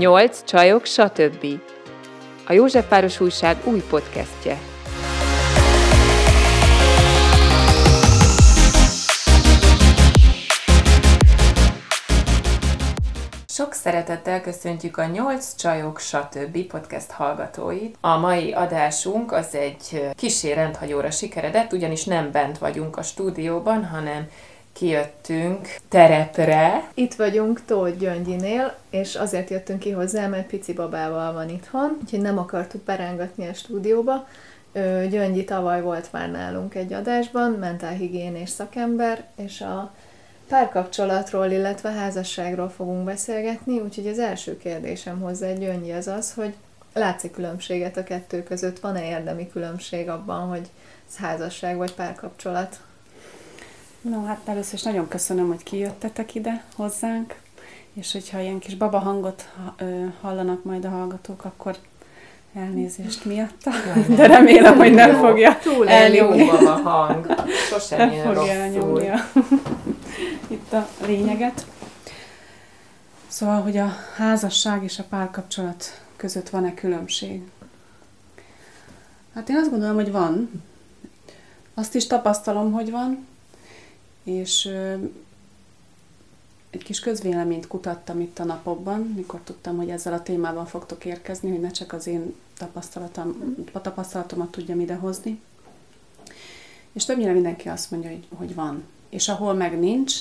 Nyolc csajok, stb. A Józsefváros Újság új podcastje. Sok szeretettel köszöntjük a Nyolc Csajok stb. podcast hallgatóit. A mai adásunk az egy kisé rendhagyóra sikeredett, ugyanis nem bent vagyunk a stúdióban, hanem kijöttünk terepre. Itt vagyunk Tóth Gyöngyinél, és azért jöttünk ki hozzá, mert pici babával van itthon, úgyhogy nem akartuk berángatni a stúdióba. Gyöngyi tavaly volt már nálunk egy adásban, mentálhigiénés szakember, és a párkapcsolatról, illetve házasságról fogunk beszélgetni, úgyhogy az első kérdésem hozzá Gyöngyi az az, hogy látszik különbséget a kettő között? Van-e érdemi különbség abban, hogy ez házasság vagy párkapcsolat? No, hát először is nagyon köszönöm, hogy kijöttetek ide hozzánk, és hogyha ilyen kis baba hangot hallanak majd a hallgatók, akkor elnézést miatta, de remélem, hogy nem fogja Túl elnyomni. a hang. Sosem ilyen fogja elnyomni a, itt a lényeget. Szóval, hogy a házasság és a párkapcsolat között van-e különbség? Hát én azt gondolom, hogy van. Azt is tapasztalom, hogy van, és egy kis közvéleményt kutattam itt a napokban, mikor tudtam, hogy ezzel a témával fogtok érkezni, hogy ne csak az én tapasztalatom, tapasztalatomat tudjam idehozni. És többnyire mindenki azt mondja, hogy, hogy van. És ahol meg nincs,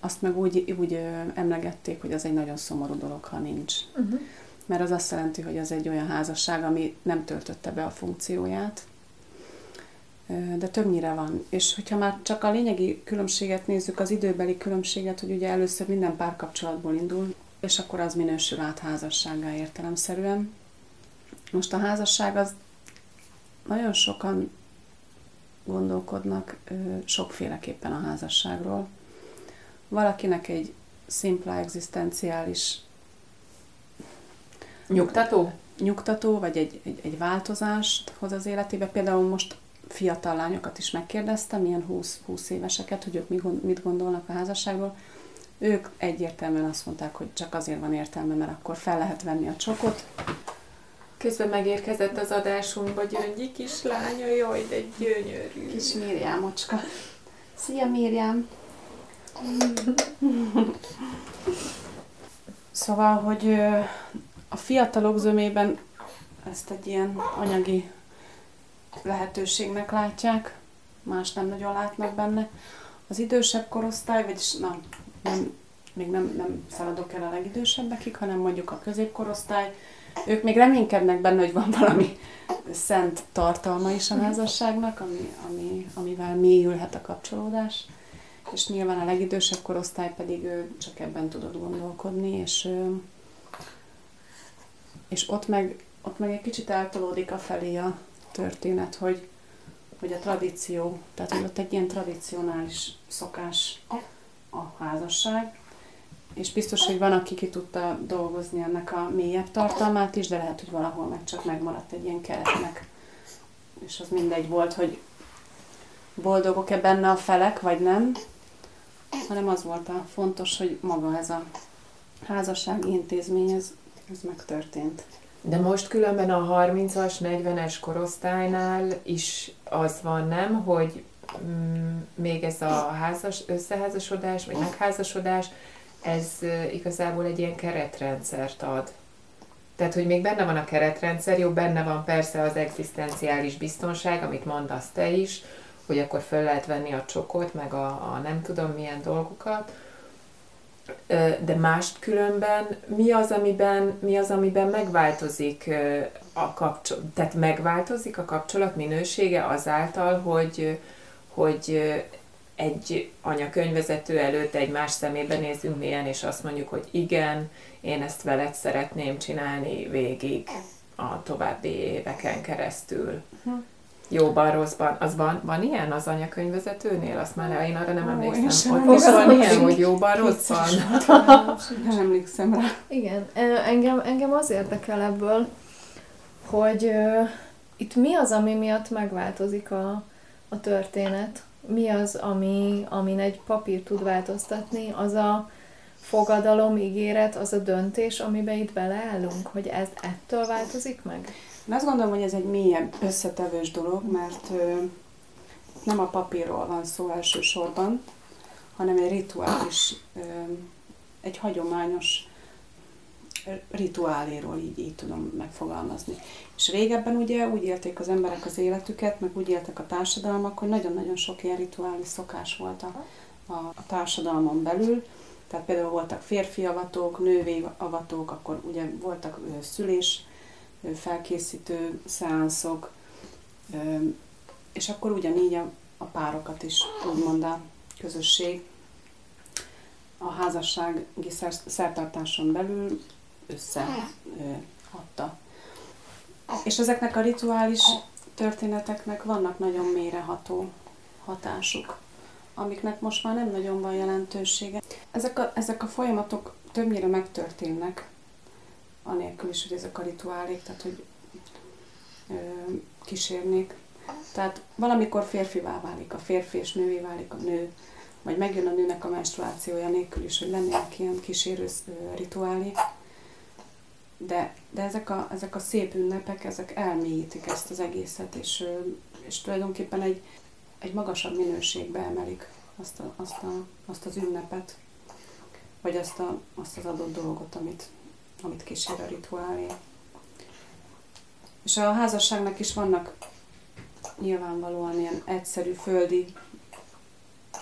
azt meg úgy, úgy emlegették, hogy az egy nagyon szomorú dolog, ha nincs. Uh-huh. Mert az azt jelenti, hogy az egy olyan házasság, ami nem töltötte be a funkcióját, de többnyire van. És hogyha már csak a lényegi különbséget nézzük, az időbeli különbséget, hogy ugye először minden párkapcsolatból indul, és akkor az minősül át házassággá értelemszerűen. Most a házasság az nagyon sokan gondolkodnak sokféleképpen a házasságról. Valakinek egy szimpla egzisztenciális nyugtató? Nyugtató, vagy egy, egy, egy változást hoz az életébe. Például most fiatal lányokat is megkérdeztem, ilyen 20, 20 éveseket, hogy ők mit gondolnak a házasságról. Ők egyértelműen azt mondták, hogy csak azért van értelme, mert akkor fel lehet venni a csokot. Közben megérkezett az adásunkba Gyöngyi kislánya, jaj, de gyönyörű. Kis Mirjámocska. Szia Mirjám! szóval, hogy a fiatalok zömében ezt egy ilyen anyagi lehetőségnek látják, más nem nagyon látnak benne. Az idősebb korosztály, vagyis na, nem, még nem, nem szaladok el a legidősebbekig, hanem mondjuk a középkorosztály, ők még reménykednek benne, hogy van valami szent tartalma is a házasságnak, ami, ami, amivel mélyülhet a kapcsolódás. És nyilván a legidősebb korosztály pedig ő csak ebben tudod gondolkodni, és, és ott, meg, ott meg egy kicsit eltolódik a felé a, történet, hogy, hogy a tradíció, tehát hogy ott egy ilyen tradicionális szokás a házasság, és biztos, hogy van, aki ki tudta dolgozni ennek a mélyebb tartalmát is, de lehet, hogy valahol meg csak megmaradt egy ilyen keretnek. És az mindegy volt, hogy boldogok-e benne a felek, vagy nem, hanem az volt a fontos, hogy maga ez a házassági intézmény, ez, ez megtörtént. De most különben a 30-as, 40-es korosztálynál is az van, nem, hogy mm, még ez a házas, összeházasodás, vagy megházasodás, ez igazából egy ilyen keretrendszert ad. Tehát, hogy még benne van a keretrendszer, jó, benne van persze az egzisztenciális biztonság, amit mondasz te is, hogy akkor föl lehet venni a csokot, meg a, a nem tudom milyen dolgokat, de mást különben mi az, amiben, mi az, amiben megváltozik a kapcsolat, tehát megváltozik a kapcsolat minősége azáltal, hogy, hogy egy anyakönyvezető előtt egy más szemébe nézünk mélyen, és azt mondjuk, hogy igen, én ezt veled szeretném csinálni végig a további éveken keresztül. Uh-huh jóban, rosszban. Az van, van ilyen az anyakönyvvezetőnél? Azt már én arra nem Ó, emlékszem. Ott is van ilyen, hogy jóban, rosszban? Nem emlékszem rá. Igen, engem, engem az érdekel ebből, hogy uh, itt mi az, ami miatt megváltozik a, a történet? Mi az, ami, amin egy papír tud változtatni? Az a, fogadalom, ígéret, az a döntés, amiben itt beleállunk, hogy ez ettől változik meg? Én azt gondolom, hogy ez egy mélyebb összetevős dolog, mert nem a papírról van szó elsősorban, hanem egy rituális, egy hagyományos rituáléról így, így tudom megfogalmazni. És régebben ugye úgy élték az emberek az életüket, meg úgy éltek a társadalmak, hogy nagyon-nagyon sok ilyen rituális szokás volt a, a, a társadalmon belül. Tehát például voltak férfi avatók, nővé avatók, akkor ugye voltak szülés felkészítő szeánszok, és akkor ugyanígy a, a párokat is úgymond a közösség a házassági szertartáson belül összeadta. És ezeknek a rituális történeteknek vannak nagyon mélyreható hatásuk, amiknek most már nem nagyon van jelentősége. Ezek a, ezek a folyamatok többnyire megtörténnek, anélkül is, hogy ezek a rituálék, tehát hogy ö, kísérnék. Tehát valamikor férfivá válik a férfi, és nővé válik a nő, vagy megjön a nőnek a menstruációja nélkül is, hogy lennének ilyen kísérő rituálék de, de ezek, a, ezek a szép ünnepek, ezek elmélyítik ezt az egészet, és, és tulajdonképpen egy, egy magasabb minőségbe emelik azt, a, azt, a, azt az ünnepet, vagy azt, a, azt az adott dolgot, amit, amit kísér a rituálé. És a házasságnak is vannak nyilvánvalóan ilyen egyszerű földi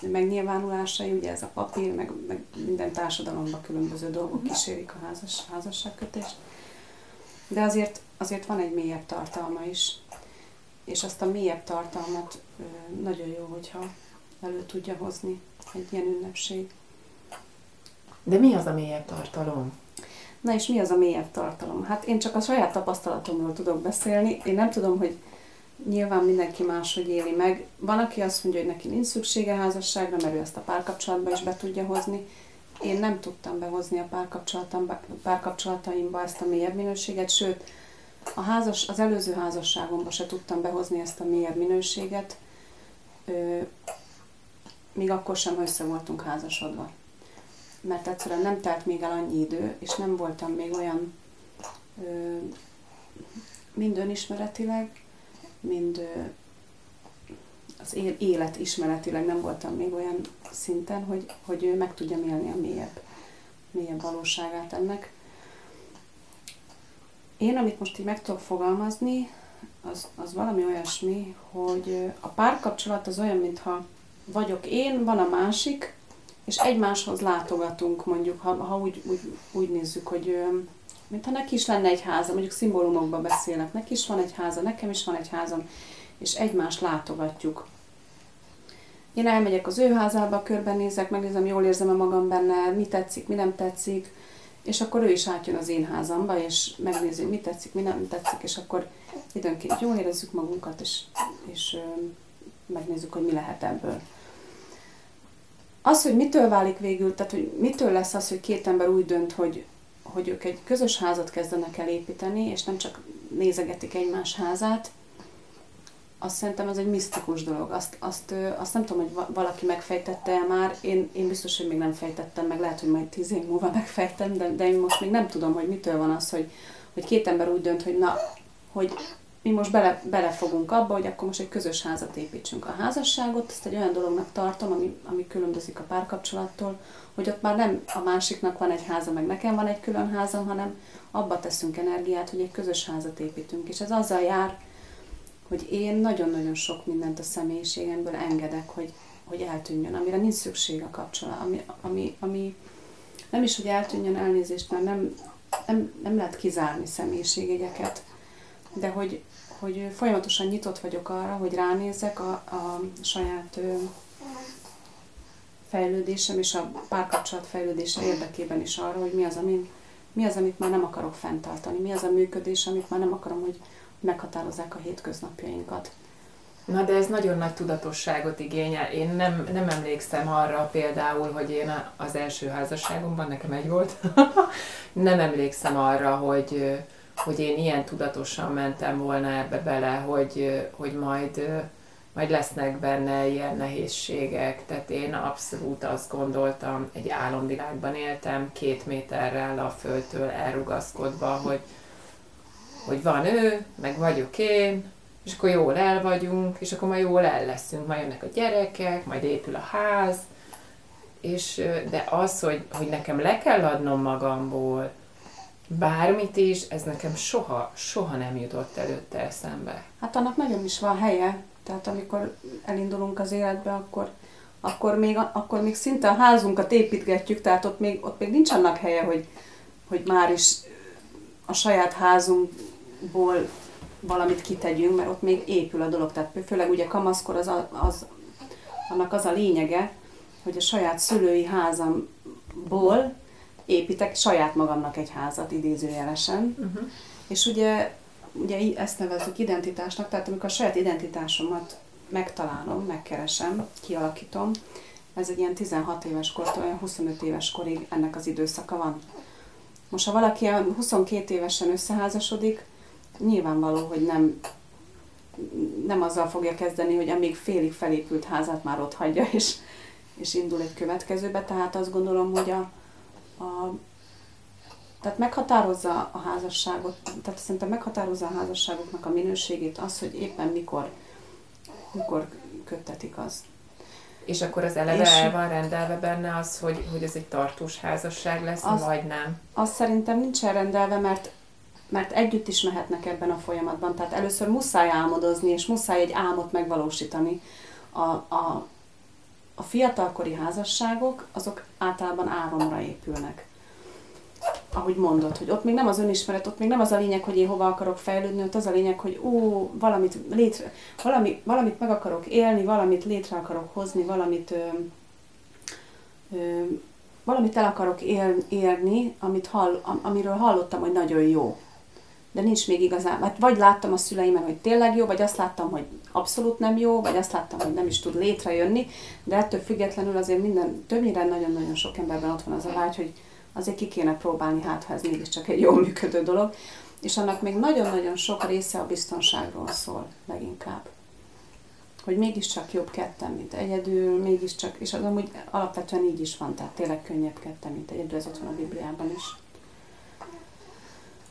megnyilvánulásai, ugye ez a papír, meg, meg minden társadalomban különböző dolgok kísérik a házas, házasságkötést. De azért, azért van egy mélyebb tartalma is, és azt a mélyebb tartalmat nagyon jó, hogyha elő tudja hozni egy ilyen ünnepség. De mi az a mélyebb tartalom? Na és mi az a mélyebb tartalom? Hát én csak a saját tapasztalatomról tudok beszélni. Én nem tudom, hogy nyilván mindenki máshogy éli meg. Van, aki azt mondja, hogy neki nincs szüksége házasságra, mert ő ezt a párkapcsolatba is be tudja hozni. Én nem tudtam behozni a párkapcsolataimba ezt a mélyebb minőséget, sőt, a házas, az előző házasságomba se tudtam behozni ezt a mélyebb minőséget, ö, míg akkor sem össze voltunk házasodva. Mert egyszerűen nem telt még el annyi idő, és nem voltam még olyan ö, mind önismeretileg, mind az élet ismeretileg nem voltam még olyan szinten, hogy, hogy ő meg tudja élni a mélyebb, mélyebb valóságát ennek. Én, amit most így meg tudok fogalmazni, az, az valami olyasmi, hogy a párkapcsolat az olyan, mintha vagyok én, van a másik, és egymáshoz látogatunk, mondjuk, ha, ha úgy, úgy, úgy nézzük, hogy mintha neki is lenne egy háza, mondjuk szimbólumokban beszélek, neki is van egy háza, nekem is van egy házam, és egymást látogatjuk. Én elmegyek az ő házába, körbenézek, megnézem, jól érzem-e magam benne, mi tetszik, mi nem tetszik, és akkor ő is átjön az én házamba, és megnézi, mi tetszik, mi nem tetszik, és akkor időnként jól érezzük magunkat, és, és megnézzük, hogy mi lehet ebből. Az, hogy mitől válik végül, tehát hogy mitől lesz az, hogy két ember úgy dönt, hogy, hogy ők egy közös házat kezdenek el építeni, és nem csak nézegetik egymás házát, azt szerintem ez egy misztikus dolog. Azt, azt, azt nem tudom, hogy valaki megfejtette -e már, én, én biztos, hogy még nem fejtettem meg, lehet, hogy majd tíz év múlva megfejtem, de, de én most még nem tudom, hogy mitől van az, hogy, hogy két ember úgy dönt, hogy na, hogy mi most bele, belefogunk abba, hogy akkor most egy közös házat építsünk. A házasságot ezt egy olyan dolognak tartom, ami, ami különbözik a párkapcsolattól, hogy ott már nem a másiknak van egy háza, meg nekem van egy külön házam, hanem abba teszünk energiát, hogy egy közös házat építünk. És ez azzal jár, hogy én nagyon-nagyon sok mindent a személyiségemből engedek, hogy, hogy eltűnjön, amire nincs szükség a kapcsolat, ami, ami, ami nem is, hogy eltűnjön elnézést, mert nem, nem, nem lehet kizárni személyiségjegyeket, de hogy, hogy folyamatosan nyitott vagyok arra, hogy ránézek a, a saját ö, fejlődésem és a párkapcsolat fejlődése érdekében is arra, hogy mi az, ami, mi az, amit már nem akarok fenntartani, mi az a működés, amit már nem akarom, hogy meghatározzák a hétköznapjainkat. Na de ez nagyon nagy tudatosságot igényel. Én nem, nem emlékszem arra például, hogy én az első házasságomban, nekem egy volt, nem emlékszem arra, hogy, hogy én ilyen tudatosan mentem volna ebbe bele, hogy, hogy majd, majd lesznek benne ilyen nehézségek, tehát én abszolút azt gondoltam, egy álomvilágban éltem, két méterrel a földtől elrugaszkodva, hogy, hogy van ő, meg vagyok én, és akkor jól el vagyunk, és akkor majd jól el leszünk, majd jönnek a gyerekek, majd épül a ház, és, de az, hogy, hogy nekem le kell adnom magamból bármit is, ez nekem soha, soha nem jutott előtte eszembe. Hát annak nagyon is van helye, tehát amikor elindulunk az életbe, akkor, akkor, még, akkor még szinte a házunkat építgetjük, tehát ott még, ott még nincs annak helye, hogy, hogy már is a saját házunkból valamit kitegyünk, mert ott még épül a dolog. Tehát főleg ugye kamaszkor az, az, annak az a lényege, hogy a saját szülői házamból építek saját magamnak egy házat idézőjelesen. Uh-huh. És ugye, ugye ezt nevezzük identitásnak, tehát amikor a saját identitásomat megtalálom, megkeresem, kialakítom, ez egy ilyen 16 éves kortól olyan 25 éves korig ennek az időszaka van. Most ha valaki 22 évesen összeházasodik, nyilvánvaló, hogy nem, nem azzal fogja kezdeni, hogy amíg félig felépült házat már ott hagyja, és, és indul egy következőbe. Tehát azt gondolom, hogy a, a tehát meghatározza a házasságot, tehát szerintem meghatározza a házasságoknak a minőségét az, hogy éppen mikor, mikor köttetik az. És akkor az eleve és el van rendelve benne az, hogy, hogy ez egy tartós házasság lesz, az, vagy nem? Azt szerintem nincs rendelve, mert mert együtt is mehetnek ebben a folyamatban. Tehát először muszáj álmodozni, és muszáj egy álmot megvalósítani. A, a, a fiatalkori házasságok, azok általában álomra épülnek. Ahogy mondod, hogy ott még nem az önismeret, ott még nem az a lényeg, hogy én hova akarok fejlődni, ott az a lényeg, hogy ó, valamit, létre, valami, valamit meg akarok élni, valamit létre akarok hozni, valamit, ö, ö, valamit el akarok él, érni, amit hall, amiről hallottam, hogy nagyon jó de nincs még igazán, mert vagy láttam a szüleimen, hogy tényleg jó, vagy azt láttam, hogy abszolút nem jó, vagy azt láttam, hogy nem is tud létrejönni, de ettől függetlenül azért minden, többnyire nagyon-nagyon sok emberben ott van az a vágy, hogy azért ki kéne próbálni, hát ha ez mégiscsak egy jól működő dolog, és annak még nagyon-nagyon sok része a biztonságról szól leginkább. Hogy mégiscsak jobb ketten, mint egyedül, mégiscsak, és az amúgy alapvetően így is van, tehát tényleg könnyebb ketten, mint egyedül, ez ott van a Bibliában is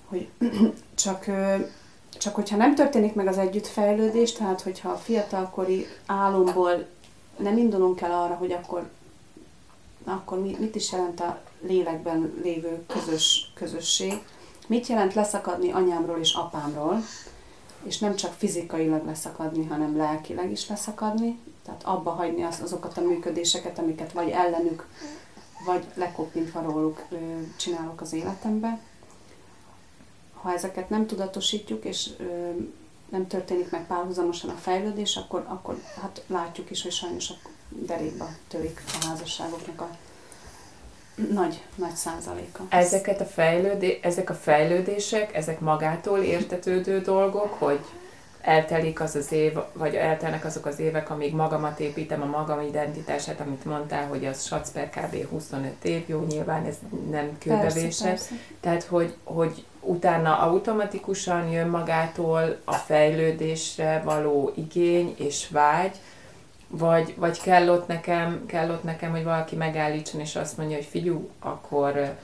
hogy csak, csak hogyha nem történik meg az együttfejlődés, tehát hogyha a fiatalkori álomból nem indulunk el arra, hogy akkor, akkor mit is jelent a lélekben lévő közös, közösség, mit jelent leszakadni anyámról és apámról, és nem csak fizikailag leszakadni, hanem lelkileg is leszakadni, tehát abba hagyni az, azokat a működéseket, amiket vagy ellenük, vagy lekopintva róluk csinálok az életembe ha ezeket nem tudatosítjuk, és nem történik meg párhuzamosan a fejlődés, akkor, akkor hát látjuk is, hogy sajnos a derékba törik a házasságoknak a nagy, nagy százaléka. Ezeket a fejlődé, ezek a fejlődések, ezek magától értetődő dolgok, hogy eltelik az az év, vagy eltelnek azok az évek, amíg magamat építem, a magam identitását, amit mondtál, hogy az SAC per kb. 25 év, jó, nyilván ez nem kőbevésett. Tehát, hogy, hogy utána automatikusan jön magától a fejlődésre való igény és vágy, vagy, vagy kell, ott nekem, kell ott nekem, hogy valaki megállítson, és azt mondja, hogy figyú, akkor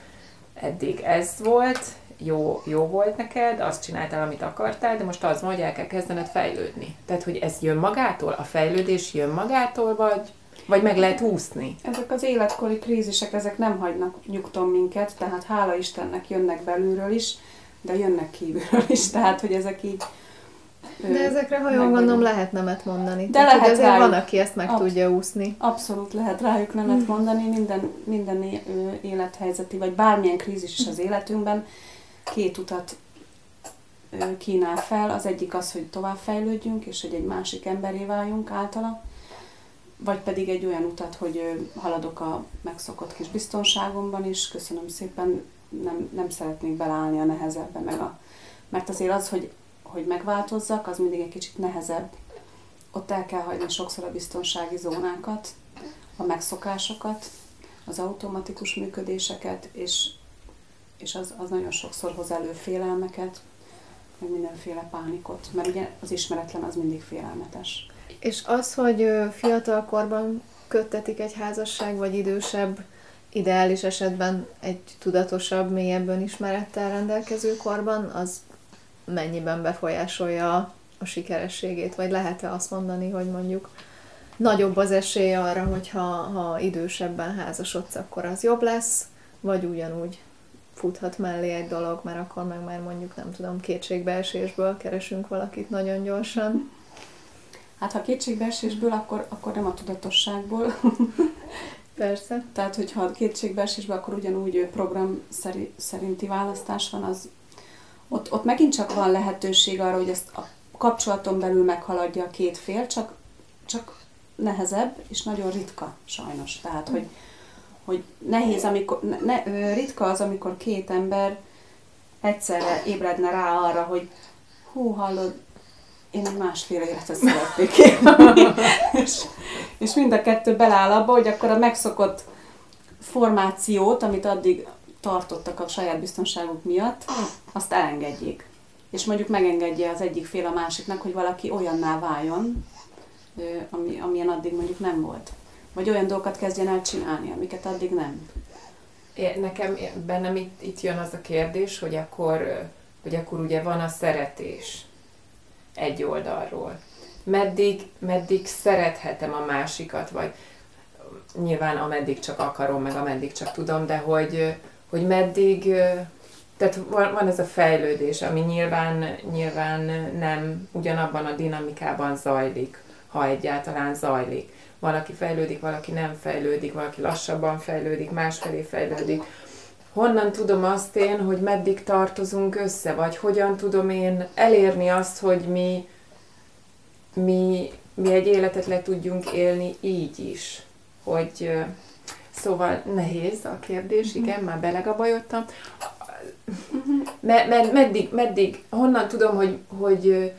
eddig ez volt, jó, jó volt neked, azt csináltál, amit akartál, de most az hogy el kell kezdened fejlődni. Tehát, hogy ez jön magától, a fejlődés jön magától, vagy, vagy meg lehet úszni? Ezek az életkori krízisek, ezek nem hagynak nyugton minket, tehát hála Istennek jönnek belülről is, de jönnek kívülről is, tehát hogy ezek így de ezekre, ha jól gondolom, lehet nemet mondani. De Tehát, lehet azért rájuk. van, aki ezt meg Absz- tudja úszni. Abszolút lehet rájuk nemet mondani, minden, minden élethelyzeti, vagy bármilyen krízis is az életünkben két utat kínál fel. Az egyik az, hogy továbbfejlődjünk, és hogy egy másik emberé váljunk általa, vagy pedig egy olyan utat, hogy haladok a megszokott kis biztonságomban is, köszönöm szépen, nem, nem szeretnék beleállni a nehezebbe, meg a, mert azért az, hogy, hogy megváltozzak, az mindig egy kicsit nehezebb. Ott el kell hagyni sokszor a biztonsági zónákat, a megszokásokat, az automatikus működéseket, és, és az, az nagyon sokszor hoz elő félelmeket, meg mindenféle pánikot, mert ugye az ismeretlen az mindig félelmetes. És az, hogy fiatal korban köttetik egy házasság, vagy idősebb, ideális esetben egy tudatosabb, mélyebb önismerettel rendelkező korban, az mennyiben befolyásolja a sikerességét, vagy lehet-e azt mondani, hogy mondjuk nagyobb az esély arra, hogy ha, ha idősebben házasodsz, akkor az jobb lesz, vagy ugyanúgy futhat mellé egy dolog, mert akkor meg már mondjuk, nem tudom, kétségbeesésből keresünk valakit nagyon gyorsan. Hát ha kétségbeesésből, akkor, akkor nem a tudatosságból. Persze. Tehát, hogyha kétségbeesésből, akkor ugyanúgy program szerinti választás van, az ott, ott megint csak van lehetőség arra, hogy ezt a kapcsolaton belül meghaladja a két fél, csak, csak nehezebb, és nagyon ritka sajnos. Tehát, hogy, hogy nehéz, amikor, ne, ritka az, amikor két ember egyszerre ébredne rá arra, hogy hú, hallod, én egy másféle életet szeretnék élni. és, és mind a kettő beláll abba, hogy akkor a megszokott formációt, amit addig tartottak a saját biztonságuk miatt, azt elengedjék. És mondjuk megengedje az egyik fél a másiknak, hogy valaki olyanná váljon, ami, amilyen addig mondjuk nem volt. Vagy olyan dolgokat kezdjen el csinálni, amiket addig nem. É, nekem bennem itt, itt jön az a kérdés, hogy akkor, hogy akkor ugye van a szeretés egy oldalról. Meddig, meddig szerethetem a másikat, vagy nyilván ameddig csak akarom, meg ameddig csak tudom, de hogy, hogy meddig, tehát van, van ez a fejlődés, ami nyilván, nyilván nem ugyanabban a dinamikában zajlik, ha egyáltalán zajlik. Valaki fejlődik, valaki nem fejlődik, valaki lassabban fejlődik, másfelé fejlődik. Honnan tudom azt én, hogy meddig tartozunk össze, vagy hogyan tudom én elérni azt, hogy mi, mi, mi egy életet le tudjunk élni így is. Hogy, szóval nehéz a kérdés, igen, már belegabajottam. Med, meddig, meddig, honnan tudom, hogy, hogy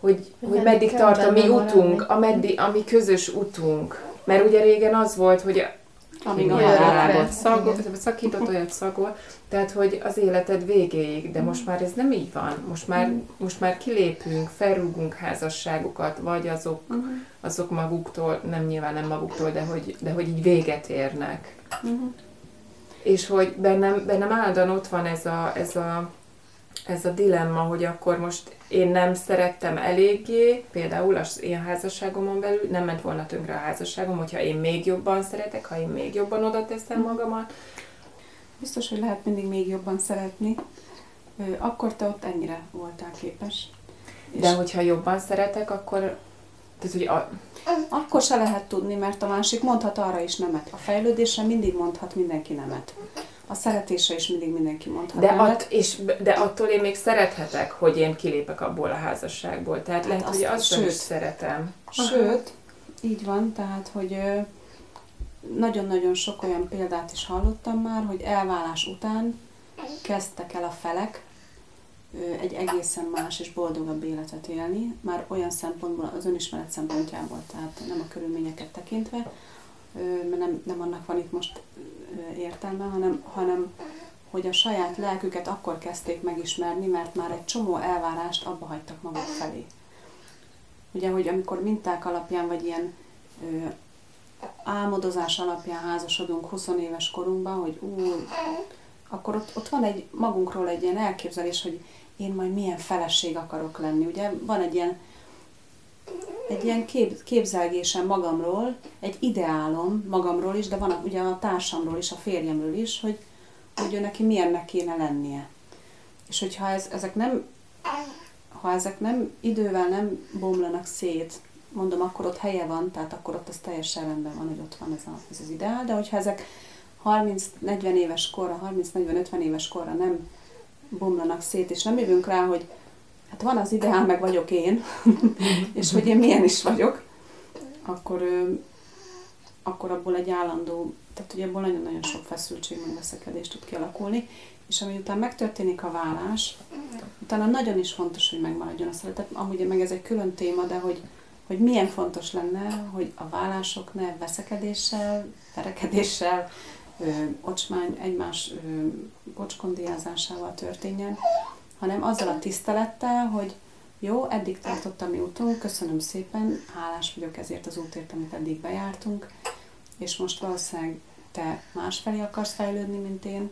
hogy, hogy meddig tart a mi utunk, a, meddig, a mi közös utunk. Mert ugye régen az volt, hogy amíg a halálágot szakított, olyat szagol, tehát hogy az életed végéig, de most már ez nem így van. Most már, most már kilépünk, felrúgunk házasságokat, vagy azok, uh-huh. azok maguktól, nem nyilván nem maguktól, de hogy, de hogy így véget érnek. Uh-huh. És hogy bennem, bennem áldan ott van ez a, ez a ez a dilemma, hogy akkor most én nem szerettem eléggé, például az én házasságomon belül, nem ment volna tönkre a házasságom, hogyha én még jobban szeretek, ha én még jobban oda teszem magamat. Biztos, hogy lehet mindig még jobban szeretni. Akkor te ott ennyire voltál képes. De hogyha jobban szeretek, akkor... Tehát, hogy a... Akkor se lehet tudni, mert a másik mondhat arra is nemet. A fejlődésre mindig mondhat mindenki nemet a szeretése is mindig mindenki mondhat. De, att, és, de attól én még szerethetek, hogy én kilépek abból a házasságból. Tehát hát lehet, azt, hogy azt sőt, is szeretem. Sőt, így van, tehát, hogy nagyon-nagyon sok olyan példát is hallottam már, hogy elválás után kezdtek el a felek egy egészen más és boldogabb életet élni, már olyan szempontból, az önismeret szempontjából, tehát nem a körülményeket tekintve, mert nem, nem annak van itt most értelme, hanem, hanem hogy a saját lelküket akkor kezdték megismerni, mert már egy csomó elvárást abba hagytak maguk felé. Ugye, hogy amikor minták alapján, vagy ilyen ö, álmodozás alapján házasodunk 20 éves korunkban, hogy ú, akkor ott, ott van egy magunkról egy ilyen elképzelés, hogy én majd milyen feleség akarok lenni. Ugye van egy ilyen egy ilyen kép, képzelgésem magamról, egy ideálom magamról is, de van ugye a társamról is, a férjemről is, hogy, hogy ő neki milyennek kéne lennie. És hogyha ez, ezek nem, ha ezek nem idővel nem bomlanak szét, mondom, akkor ott helye van, tehát akkor ott az teljesen rendben van, hogy ott van ez, a, ez az ideál, de hogyha ezek 30-40 éves korra, 30-40-50 éves korra nem bomlanak szét, és nem jövünk rá, hogy hát van az ideál, meg vagyok én, és hogy én milyen is vagyok, akkor, akkor abból egy állandó, tehát ugye abból nagyon-nagyon sok feszültség, meg veszekedés tud kialakulni, és ami után megtörténik a vállás, utána nagyon is fontos, hogy megmaradjon a szeretet, amúgy meg ez egy külön téma, de hogy, hogy milyen fontos lenne, hogy a vállások ne veszekedéssel, verekedéssel, ö, ocsmány, egymás ö, bocskondiázásával történjen, hanem azzal a tisztelettel, hogy, jó, eddig tartott a mi útunk, köszönöm szépen, hálás vagyok ezért az útért, amit eddig bejártunk, és most valószínűleg te másfelé akarsz fejlődni, mint én,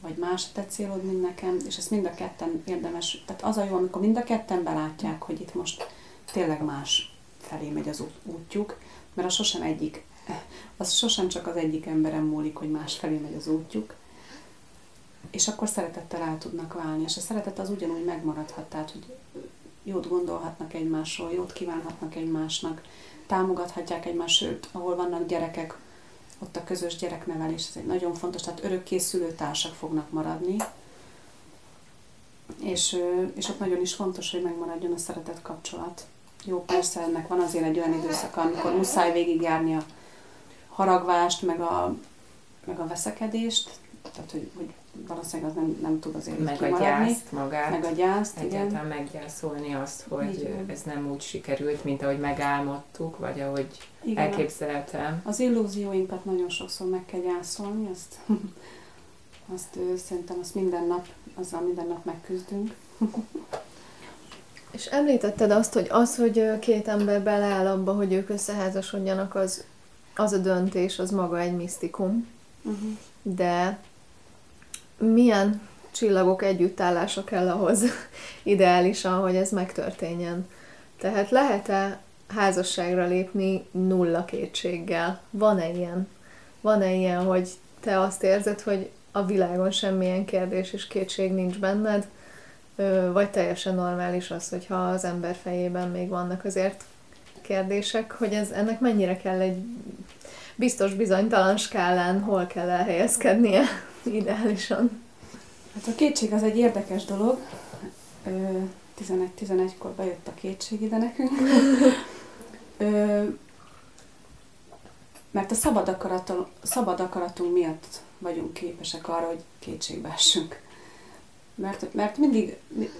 vagy más te célod, mint nekem, és ezt mind a ketten érdemes, tehát az a jó, amikor mind a ketten belátják, hogy itt most tényleg más felé megy az útjuk, mert az sosem egyik, az sosem csak az egyik emberem múlik, hogy más felé megy az útjuk, és akkor szeretettel el tudnak válni, és a szeretet az ugyanúgy megmaradhat, tehát, hogy jót gondolhatnak egymásról, jót kívánhatnak egymásnak, támogathatják egymást, ahol vannak gyerekek, ott a közös gyereknevelés, ez egy nagyon fontos, tehát örökké szülőtársak fognak maradni, és, és ott nagyon is fontos, hogy megmaradjon a szeretet kapcsolat. Jó, persze ennek van azért egy olyan időszaka, amikor muszáj végigjárni a haragvást, meg a, meg a veszekedést, tehát hogy, hogy valószínűleg az nem, nem tud azért Meg a gyászt magát. Meg a gyászt, Egyáltalán igen. meggyászolni azt, hogy ez nem úgy sikerült, mint ahogy megálmodtuk, vagy ahogy igen. elképzeltem. Az illúzióinkat nagyon sokszor meg kell gyászolni, azt, azt szerintem azt minden nap, azzal minden nap megküzdünk. És említetted azt, hogy az, hogy két ember beleáll abba, hogy ők összeházasodjanak, az, az a döntés, az maga egy misztikum. Uh-huh. De milyen csillagok együttállása kell ahhoz ideálisan, hogy ez megtörténjen. Tehát lehet-e házasságra lépni nulla kétséggel? Van-e ilyen? Van-e ilyen, hogy te azt érzed, hogy a világon semmilyen kérdés és kétség nincs benned, vagy teljesen normális az, hogyha az ember fejében még vannak azért kérdések, hogy ez, ennek mennyire kell egy biztos bizonytalan skálán, hol kell elhelyezkednie ideálisan? Hát a kétség az egy érdekes dolog. 11-11-kor bejött a kétség ide nekünk. Ö, mert a szabad, akaratunk, szabad akaratunk miatt vagyunk képesek arra, hogy kétségbe essünk. Mert, mert, mindig,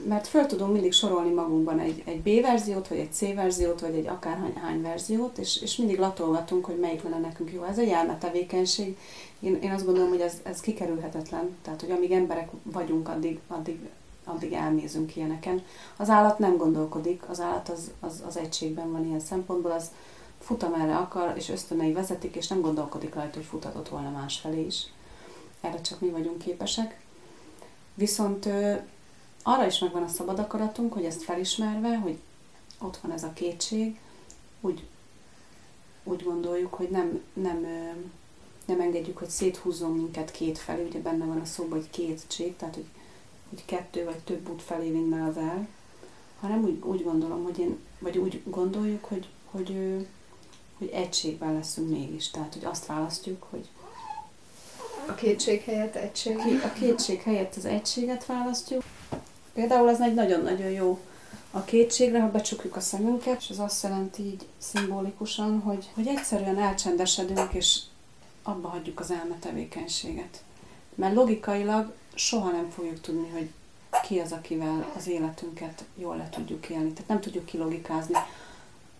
mert föl tudunk mindig sorolni magunkban egy, egy B verziót, vagy egy C verziót, vagy egy akárhány verziót, és, és mindig latolgatunk, hogy melyik lenne nekünk jó. Ez egy elmetevékenység. Én, én azt gondolom, hogy ez, ez kikerülhetetlen. Tehát, hogy amíg emberek vagyunk, addig, addig, addig elnézünk ilyeneken. Az állat nem gondolkodik, az állat az, az, az egységben van ilyen szempontból, az fut amerre akar, és ösztönei vezetik, és nem gondolkodik rajta, hogy futhatott volna másfelé is. Erre csak mi vagyunk képesek. Viszont ö, arra is megvan a szabad akaratunk, hogy ezt felismerve, hogy ott van ez a kétség, úgy, úgy gondoljuk, hogy nem, nem, nem engedjük, hogy széthúzzon minket két felé, ugye benne van a szóban, hogy kétség, tehát hogy, hogy kettő vagy több út felé vinne az el, hanem úgy, úgy gondolom, hogy én, vagy úgy gondoljuk, hogy, hogy, hogy, hogy egységben leszünk mégis. Tehát, hogy azt választjuk, hogy, a kétség helyett egység. A kétség helyett az egységet választjuk. Például ez egy nagyon-nagyon jó a kétségre, ha becsukjuk a szemünket, és ez azt jelenti így szimbolikusan, hogy, hogy egyszerűen elcsendesedünk, és abba hagyjuk az elmetevékenységet. Mert logikailag soha nem fogjuk tudni, hogy ki az, akivel az életünket jól le tudjuk élni. Tehát nem tudjuk kilogikázni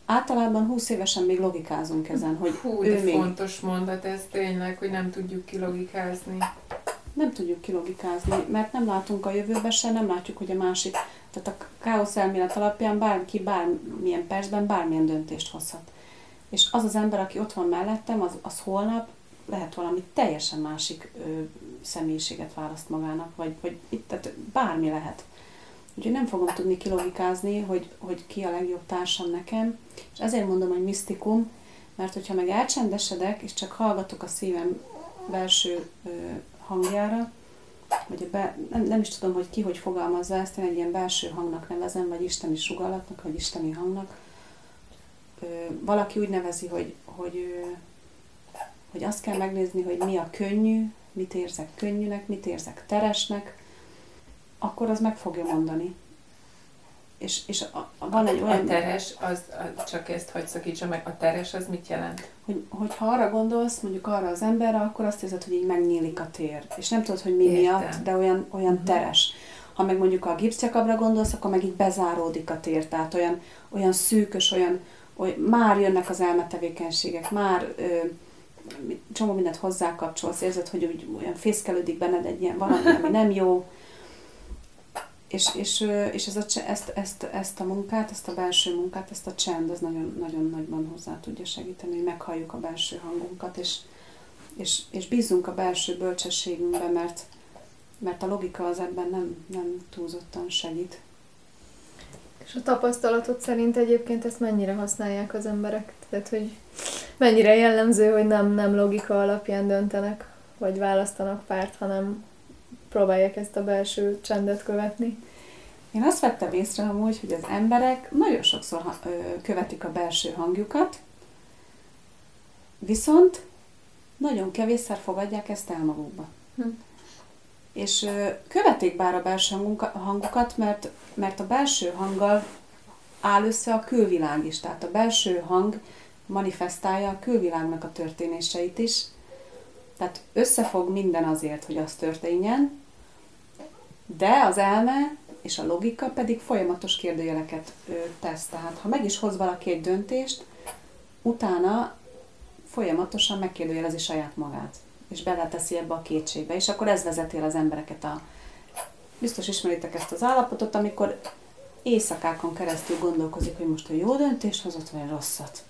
általában 20 évesen még logikázunk ezen, hogy Hú, ő de még... fontos mondat ez tényleg, hogy nem tudjuk kilogikázni. Nem tudjuk kilogikázni, mert nem látunk a jövőbe se, nem látjuk, hogy a másik, tehát a káosz elmélet alapján bárki bármilyen percben bármilyen döntést hozhat. És az az ember, aki ott van mellettem, az, az holnap lehet valami teljesen másik ö, személyiséget választ magának, vagy, vagy itt, tehát bármi lehet. Úgyhogy nem fogom tudni kilogikázni, hogy, hogy ki a legjobb társam nekem, és ezért mondom, hogy misztikum, mert hogyha meg elcsendesedek, és csak hallgatok a szívem belső ö, hangjára, vagy a be, nem, nem is tudom, hogy ki hogy fogalmazza ezt, én egy ilyen belső hangnak nevezem, vagy isteni sugallatnak, vagy isteni hangnak. Ö, valaki úgy nevezi, hogy, hogy, ö, hogy azt kell megnézni, hogy mi a könnyű, mit érzek könnyűnek, mit érzek teresnek, akkor az meg fogja mondani. És, és a, a, van egy olyan... A teres, az, a, csak ezt hogy szakítsa meg, a teres az mit jelent? Hogy, hogy ha arra gondolsz, mondjuk arra az emberre, akkor azt érzed, hogy így megnyílik a tér. És nem tudod, hogy mi Értem. miatt, de olyan, olyan uh-huh. teres. Ha meg mondjuk a gipszjakabra gondolsz, akkor meg így bezáródik a tér. Tehát olyan, olyan szűkös, olyan, olyan már jönnek az elmetevékenységek, már ö, csomó mindent hozzákapcsolsz, érzed, hogy úgy olyan fészkelődik benned egy ilyen valami, ami nem jó, és, és, és ez a, ezt, ezt, ezt a munkát, ezt a belső munkát, ezt a csend, ez nagyon, nagyon nagyban hozzá tudja segíteni, hogy meghalljuk a belső hangunkat, és, és, és bízunk a belső bölcsességünkbe, mert, mert a logika az ebben nem, nem túlzottan segít. És a tapasztalatod szerint egyébként ezt mennyire használják az emberek? Tehát, hogy mennyire jellemző, hogy nem, nem logika alapján döntenek, vagy választanak párt, hanem próbálják ezt a belső csendet követni? Én azt vettem észre amúgy, hogy az emberek nagyon sokszor követik a belső hangjukat, viszont nagyon kevésszer fogadják ezt el magukba. Hm. És követik bár a belső hangukat, mert, mert a belső hanggal áll össze a külvilág is. Tehát a belső hang manifestálja a külvilágnak a történéseit is. Tehát összefog minden azért, hogy az történjen, de az elme és a logika pedig folyamatos kérdőjeleket tesz. Tehát ha meg is hoz valaki egy döntést, utána folyamatosan megkérdőjelezi saját magát, és beleteszi ebbe a kétségbe, és akkor ez vezeti el az embereket a... Biztos ismeritek ezt az állapotot, amikor éjszakákon keresztül gondolkozik, hogy most a jó döntést hozott, vagy rosszat.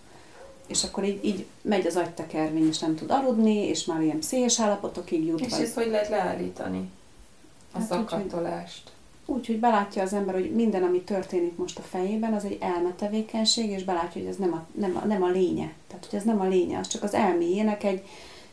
És akkor így, így megy az agytekervény, és nem tud aludni, és már ilyen pszichés állapotokig jut. És vagy... ezt hogy lehet leállítani? A hát zakatolást. Úgy, úgy, hogy belátja az ember, hogy minden, ami történik most a fejében, az egy elmetevékenység, és belátja, hogy ez nem a, nem a, nem a lénye. Tehát, hogy ez nem a lénye, az csak az elméjének egy,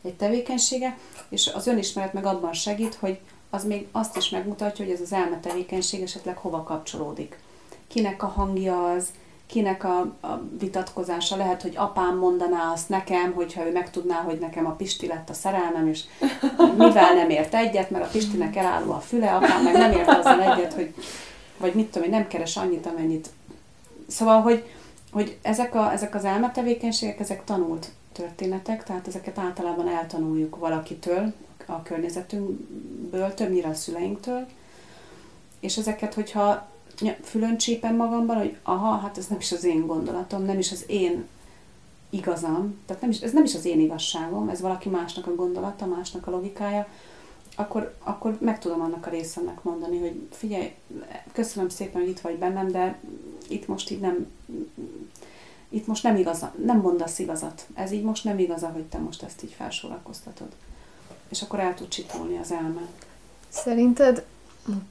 egy tevékenysége, és az önismeret meg abban segít, hogy az még azt is megmutatja, hogy ez az elmetevékenység esetleg hova kapcsolódik. Kinek a hangja az, kinek a, a vitatkozása. Lehet, hogy apám mondaná azt nekem, hogyha ő megtudná, hogy nekem a Pisti lett a szerelmem, és mivel nem ért egyet, mert a Pistinek elálló a füle, apám meg nem ért azzal egyet, hogy vagy mit tudom, hogy nem keres annyit, amennyit. Szóval, hogy, hogy ezek, a, ezek az elmetevékenységek, ezek tanult történetek, tehát ezeket általában eltanuljuk valakitől, a környezetünkből, többnyire a szüleinktől, és ezeket, hogyha fülön csípem magamban, hogy aha, hát ez nem is az én gondolatom, nem is az én igazam, tehát nem is, ez nem is az én igazságom, ez valaki másnak a gondolata, másnak a logikája, akkor, akkor meg tudom annak a részemnek mondani, hogy figyelj, köszönöm szépen, hogy itt vagy bennem, de itt most így nem, itt most nem igaz, nem mondasz igazat. Ez így most nem igaz, hogy te most ezt így felsorakoztatod. És akkor el tud csitolni az elme. Szerinted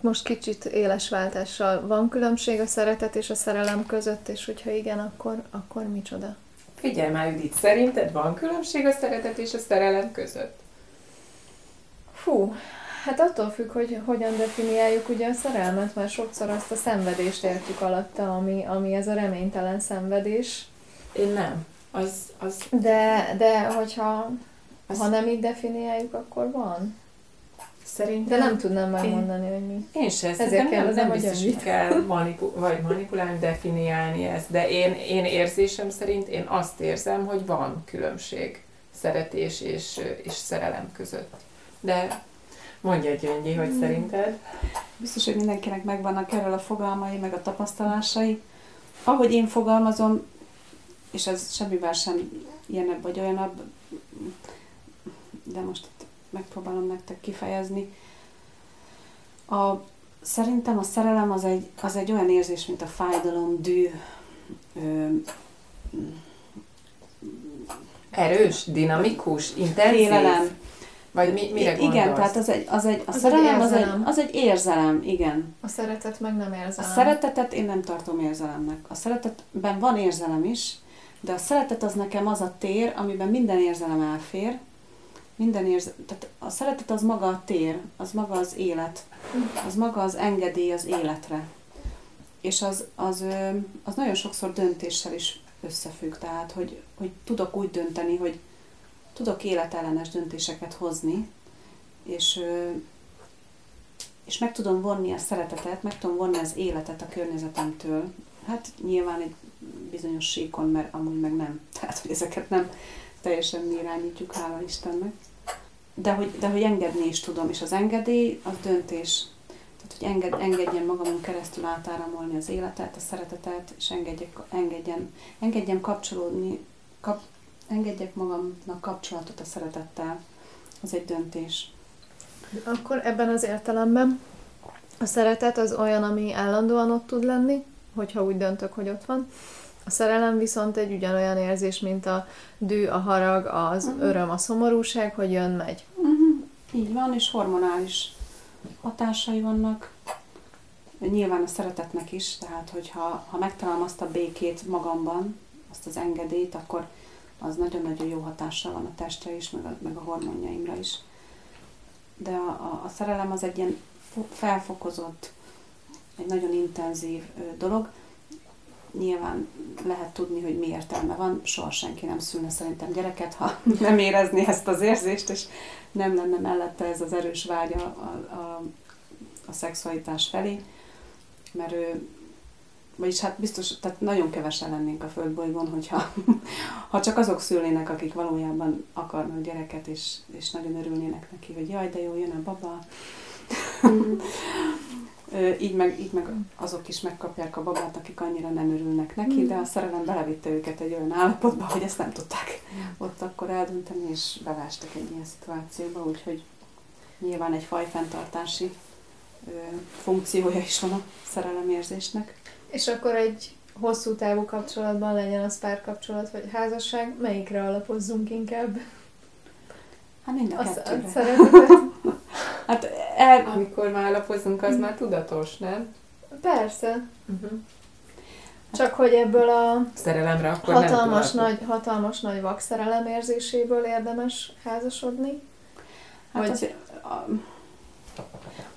most kicsit éles váltással van különbség a szeretet és a szerelem között, és hogyha igen, akkor, akkor micsoda? Figyelj már, Judit, szerinted van különbség a szeretet és a szerelem között? Fú, hát attól függ, hogy hogyan definiáljuk ugye a szerelmet, mert sokszor azt a szenvedést értjük alatta, ami, ami ez a reménytelen szenvedés. Én nem. Az, az... De, de hogyha az... ha nem így definiáljuk, akkor van. Szerintem... De nem tudnám megmondani, én, hogy mi. Én sem. Ezért kell nem, nem biztos, hogy kell manipu- vagy manipulálni, definiálni ezt, de én, én érzésem szerint én azt érzem, hogy van különbség szeretés és, és szerelem között. De mondja Gyöngyi, hogy hmm. szerinted? Biztos, hogy mindenkinek megvannak erről a fogalmai, meg a tapasztalásai. Ahogy én fogalmazom, és ez semmivel sem ilyenebb vagy olyanabb, de most megpróbálom nektek kifejezni. A, szerintem a szerelem az egy, az egy olyan érzés, mint a fájdalom, dű, ö, erős, dinamikus, intenzív. Félelem. Vagy mi, mire Igen, gondolsz? tehát az egy, az egy, a az szerelem egy az, egy, az egy érzelem, igen. A szeretet meg nem érzelem. A szeretetet én nem tartom érzelemnek. A szeretetben van érzelem is, de a szeretet az nekem az a tér, amiben minden érzelem elfér, minden érz... Tehát a szeretet az maga a tér, az maga az élet, az maga az engedély az életre. És az, az, az nagyon sokszor döntéssel is összefügg, tehát hogy, hogy tudok úgy dönteni, hogy tudok életellenes döntéseket hozni, és, és meg tudom vonni a szeretetet, meg tudom vonni az életet a környezetemtől. Hát nyilván egy bizonyos síkon, mert amúgy meg nem. Tehát, hogy ezeket nem, teljesen mi irányítjuk, hála Istennek. De hogy, de hogy engedni is tudom, és az engedély az döntés. Tehát, hogy enged, engedjen magamon keresztül átáramolni az életet, a szeretetet, és engedjek, engedjen, engedjen kapcsolódni, kap, engedjek magamnak kapcsolatot a szeretettel. Az egy döntés. Akkor ebben az értelemben A szeretet az olyan, ami állandóan ott tud lenni, hogyha úgy döntök, hogy ott van. A szerelem viszont egy ugyanolyan érzés, mint a dű, a harag, az uh-huh. öröm, a szomorúság, hogy jön, megy. Uh-huh. Így van, és hormonális hatásai vannak. Nyilván a szeretetnek is, tehát hogyha ha megtalálom azt a békét magamban, azt az engedélyt, akkor az nagyon-nagyon jó hatással van a testre is, meg a, meg a hormonjaimra is. De a, a, a szerelem az egy ilyen felfokozott, egy nagyon intenzív dolog. Nyilván lehet tudni, hogy mi értelme van, soha senki nem szülne szerintem gyereket, ha nem érezni ezt az érzést, és nem lenne mellette ez az erős vágya a, a, a szexualitás felé, mert ő, vagyis hát biztos, tehát nagyon kevesen lennénk a földbolygón, hogyha ha csak azok szülnének, akik valójában akarnak gyereket, és, és nagyon örülnének neki, hogy jaj, de jó, jön a baba. Mm. így, meg, így meg azok is megkapják a babát, akik annyira nem örülnek neki, mm. de a szerelem belevitte őket egy olyan állapotba, hogy ezt nem tudták ott akkor eldönteni, és belástak egy ilyen szituációba, úgyhogy nyilván egy fajfenntartási funkciója is van a szerelemérzésnek. És akkor egy hosszú távú kapcsolatban legyen az párkapcsolat vagy házasság, melyikre alapozzunk inkább? Hát mind a kettőre. hát el... Amikor vállalkozunk, az már tudatos, nem? Persze. Uh-huh. Csak hogy ebből a szerelemre akkor hatalmas, nem nagy, hatalmas nagy vakszerelem érzéséből érdemes házasodni? Hát vagy... azért, a,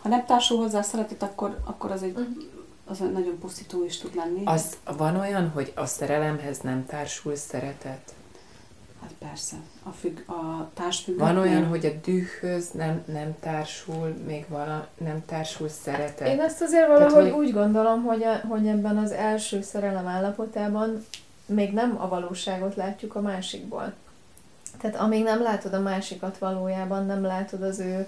ha nem társul hozzá a szeretet, akkor, akkor az egy uh-huh az nagyon pusztító is tud lenni. Az, van olyan, hogy a szerelemhez nem társul szeretet? Hát persze. A, függ, a társfüggő. Van olyan, hogy a dühhöz nem, nem társul, még vala, nem társul szeretet. Én ezt azért valahogy Tehát, hogy... úgy gondolom, hogy, a, hogy ebben az első szerelem állapotában még nem a valóságot látjuk a másikból. Tehát amíg nem látod a másikat valójában, nem látod az ő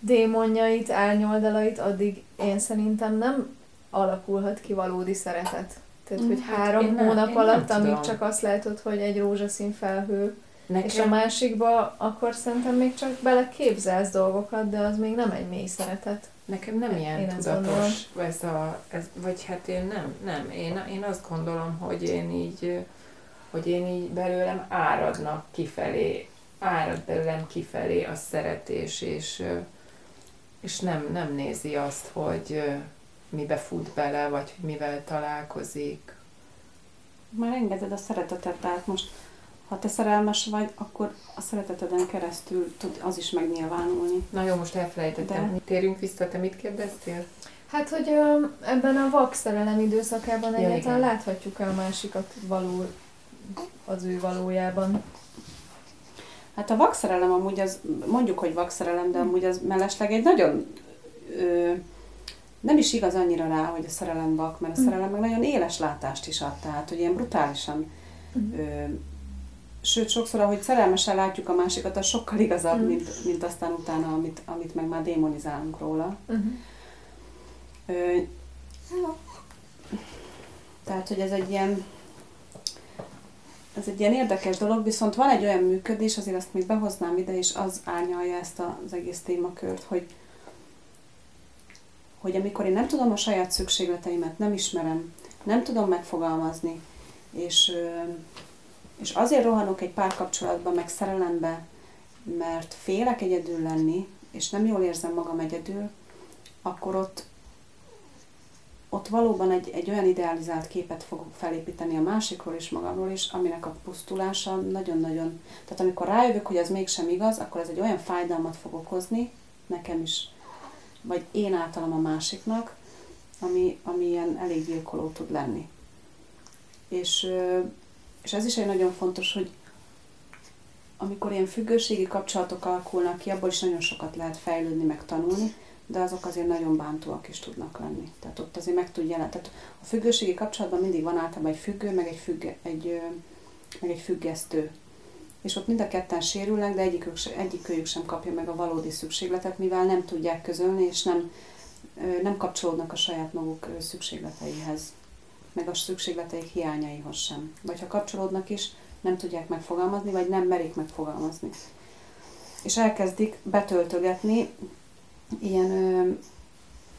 démonjait, árnyoldalait, addig én szerintem nem alakulhat ki valódi szeretet. Tehát, hogy hát három én hónap nem, alatt, amíg tudom. csak azt látod, hogy egy rózsaszín felhő, Nekem... és a másikba, akkor szerintem még csak bele képzelsz dolgokat, de az még nem egy mély szeretet. Nekem nem ilyen én tudatos ez a, ez, vagy hát én nem, nem. Én, én azt gondolom, hogy én így, hogy én így belőlem áradnak kifelé, árad belőlem kifelé a szeretés, és, és nem, nem nézi azt, hogy mibe fut bele, vagy mivel találkozik. Már engeded a szeretetet, tehát most ha te szerelmes vagy, akkor a szereteteden keresztül tud az is megnyilvánulni. Na jó, most elfelejtettem. De... Térjünk vissza, te mit kérdeztél? Hát, hogy ebben a vak szerelem időszakában ja, egyáltalán igen. láthatjuk a másikat való az ő valójában. Hát a vakszerelem amúgy az, mondjuk, hogy vakszerelem, de amúgy az mellesleg egy nagyon ö, nem is igaz annyira rá, hogy a szerelem vak, mert a mm. szerelem meg nagyon éles látást is ad, tehát hogy ilyen brutálisan mm. ö, sőt, sokszor, ahogy szerelmesen látjuk a másikat, az sokkal igazabb, mm. mint, mint aztán utána, amit, amit meg már démonizálunk róla. Mm. Ö, tehát, hogy ez egy ilyen ez egy ilyen érdekes dolog, viszont van egy olyan működés, azért azt még behoznám ide, és az árnyalja ezt az egész témakört, hogy, hogy amikor én nem tudom a saját szükségleteimet, nem ismerem, nem tudom megfogalmazni, és, és azért rohanok egy párkapcsolatba, meg szerelembe, mert félek egyedül lenni, és nem jól érzem magam egyedül, akkor ott, ott valóban egy, egy olyan idealizált képet fogok felépíteni a másikról és magamról is, aminek a pusztulása nagyon-nagyon... Tehát amikor rájövök, hogy ez mégsem igaz, akkor ez egy olyan fájdalmat fog okozni, nekem is vagy én általam a másiknak, ami, ami ilyen elég gyilkoló tud lenni. És, és ez is egy nagyon fontos, hogy amikor ilyen függőségi kapcsolatok alakulnak ki, abból is nagyon sokat lehet fejlődni, meg tanulni, de azok azért nagyon bántóak is tudnak lenni. Tehát ott azért meg tud jelent. Tehát a függőségi kapcsolatban mindig van általában egy függő, meg egy, függe, egy, meg egy függesztő és ott mind a ketten sérülnek, de egyikük, egyikőjük sem kapja meg a valódi szükségletet, mivel nem tudják közölni, és nem, nem kapcsolódnak a saját maguk szükségleteihez, meg a szükségleteik hiányaihoz sem. Vagy ha kapcsolódnak is, nem tudják megfogalmazni, vagy nem merik megfogalmazni. És elkezdik betöltögetni ilyen ö,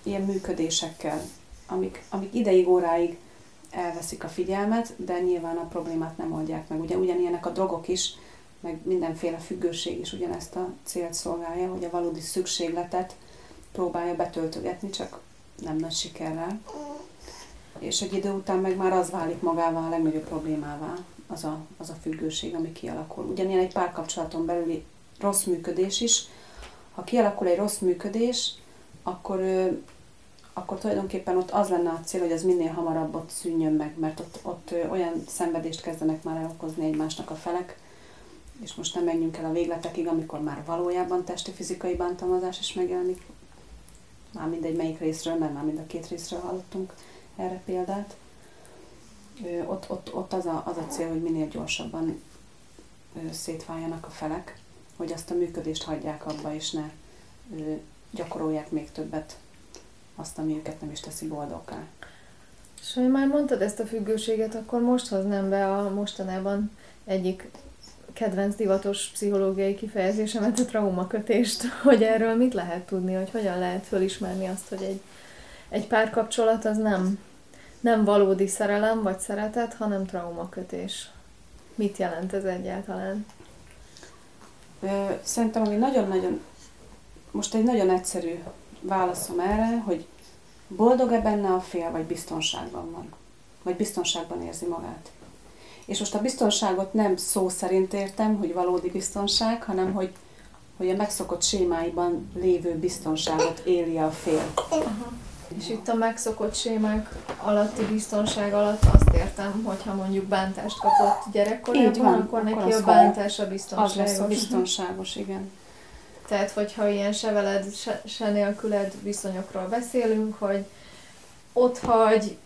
ilyen működésekkel, amik, amik ideig, óráig elveszik a figyelmet, de nyilván a problémát nem oldják meg. Ugye ugyanilyenek a drogok is, meg mindenféle függőség is ugyanezt a célt szolgálja, hogy a valódi szükségletet próbálja betöltögetni, csak nem nagy sikerrel. És egy idő után meg már az válik magával a legnagyobb problémává, az a, az a függőség, ami kialakul. Ugyanilyen egy párkapcsolaton belüli rossz működés is. Ha kialakul egy rossz működés, akkor, akkor tulajdonképpen ott az lenne a cél, hogy az minél hamarabb ott szűnjön meg, mert ott, ott olyan szenvedést kezdenek már okozni egymásnak a felek, és most nem menjünk el a végletekig, amikor már valójában testi fizikai bántalmazás is megjelenik. Már mindegy melyik részről, mert már mind a két részről hallottunk erre példát. Ott, ott, ott az, a, az a cél, hogy minél gyorsabban szétváljanak a felek, hogy azt a működést hagyják abba, és ne gyakorolják még többet azt, ami őket nem is teszi boldoggá. És ha már mondtad ezt a függőséget, akkor most hoznám be a mostanában egyik kedvenc divatos pszichológiai kifejezésemet, a traumakötést, hogy erről mit lehet tudni, hogy hogyan lehet fölismerni azt, hogy egy, egy párkapcsolat az nem, nem valódi szerelem vagy szeretet, hanem traumakötés. Mit jelent ez egyáltalán? Szerintem, ami nagyon-nagyon, most egy nagyon egyszerű válaszom erre, hogy boldog-e benne a fél, vagy biztonságban van? Vagy biztonságban érzi magát? És most a biztonságot nem szó szerint értem, hogy valódi biztonság, hanem hogy, hogy a megszokott sémáiban lévő biztonságot éli a fél. Aha. És itt a megszokott sémák alatti biztonság alatt azt értem, hogyha mondjuk bántást kapott gyerekkorában, akkor, akkor neki a bántás a biztonságos. Az lesz a biztonságos, igen. Tehát, hogyha ilyen se veled, se, se nélküled viszonyokról beszélünk, hogy ott hagy,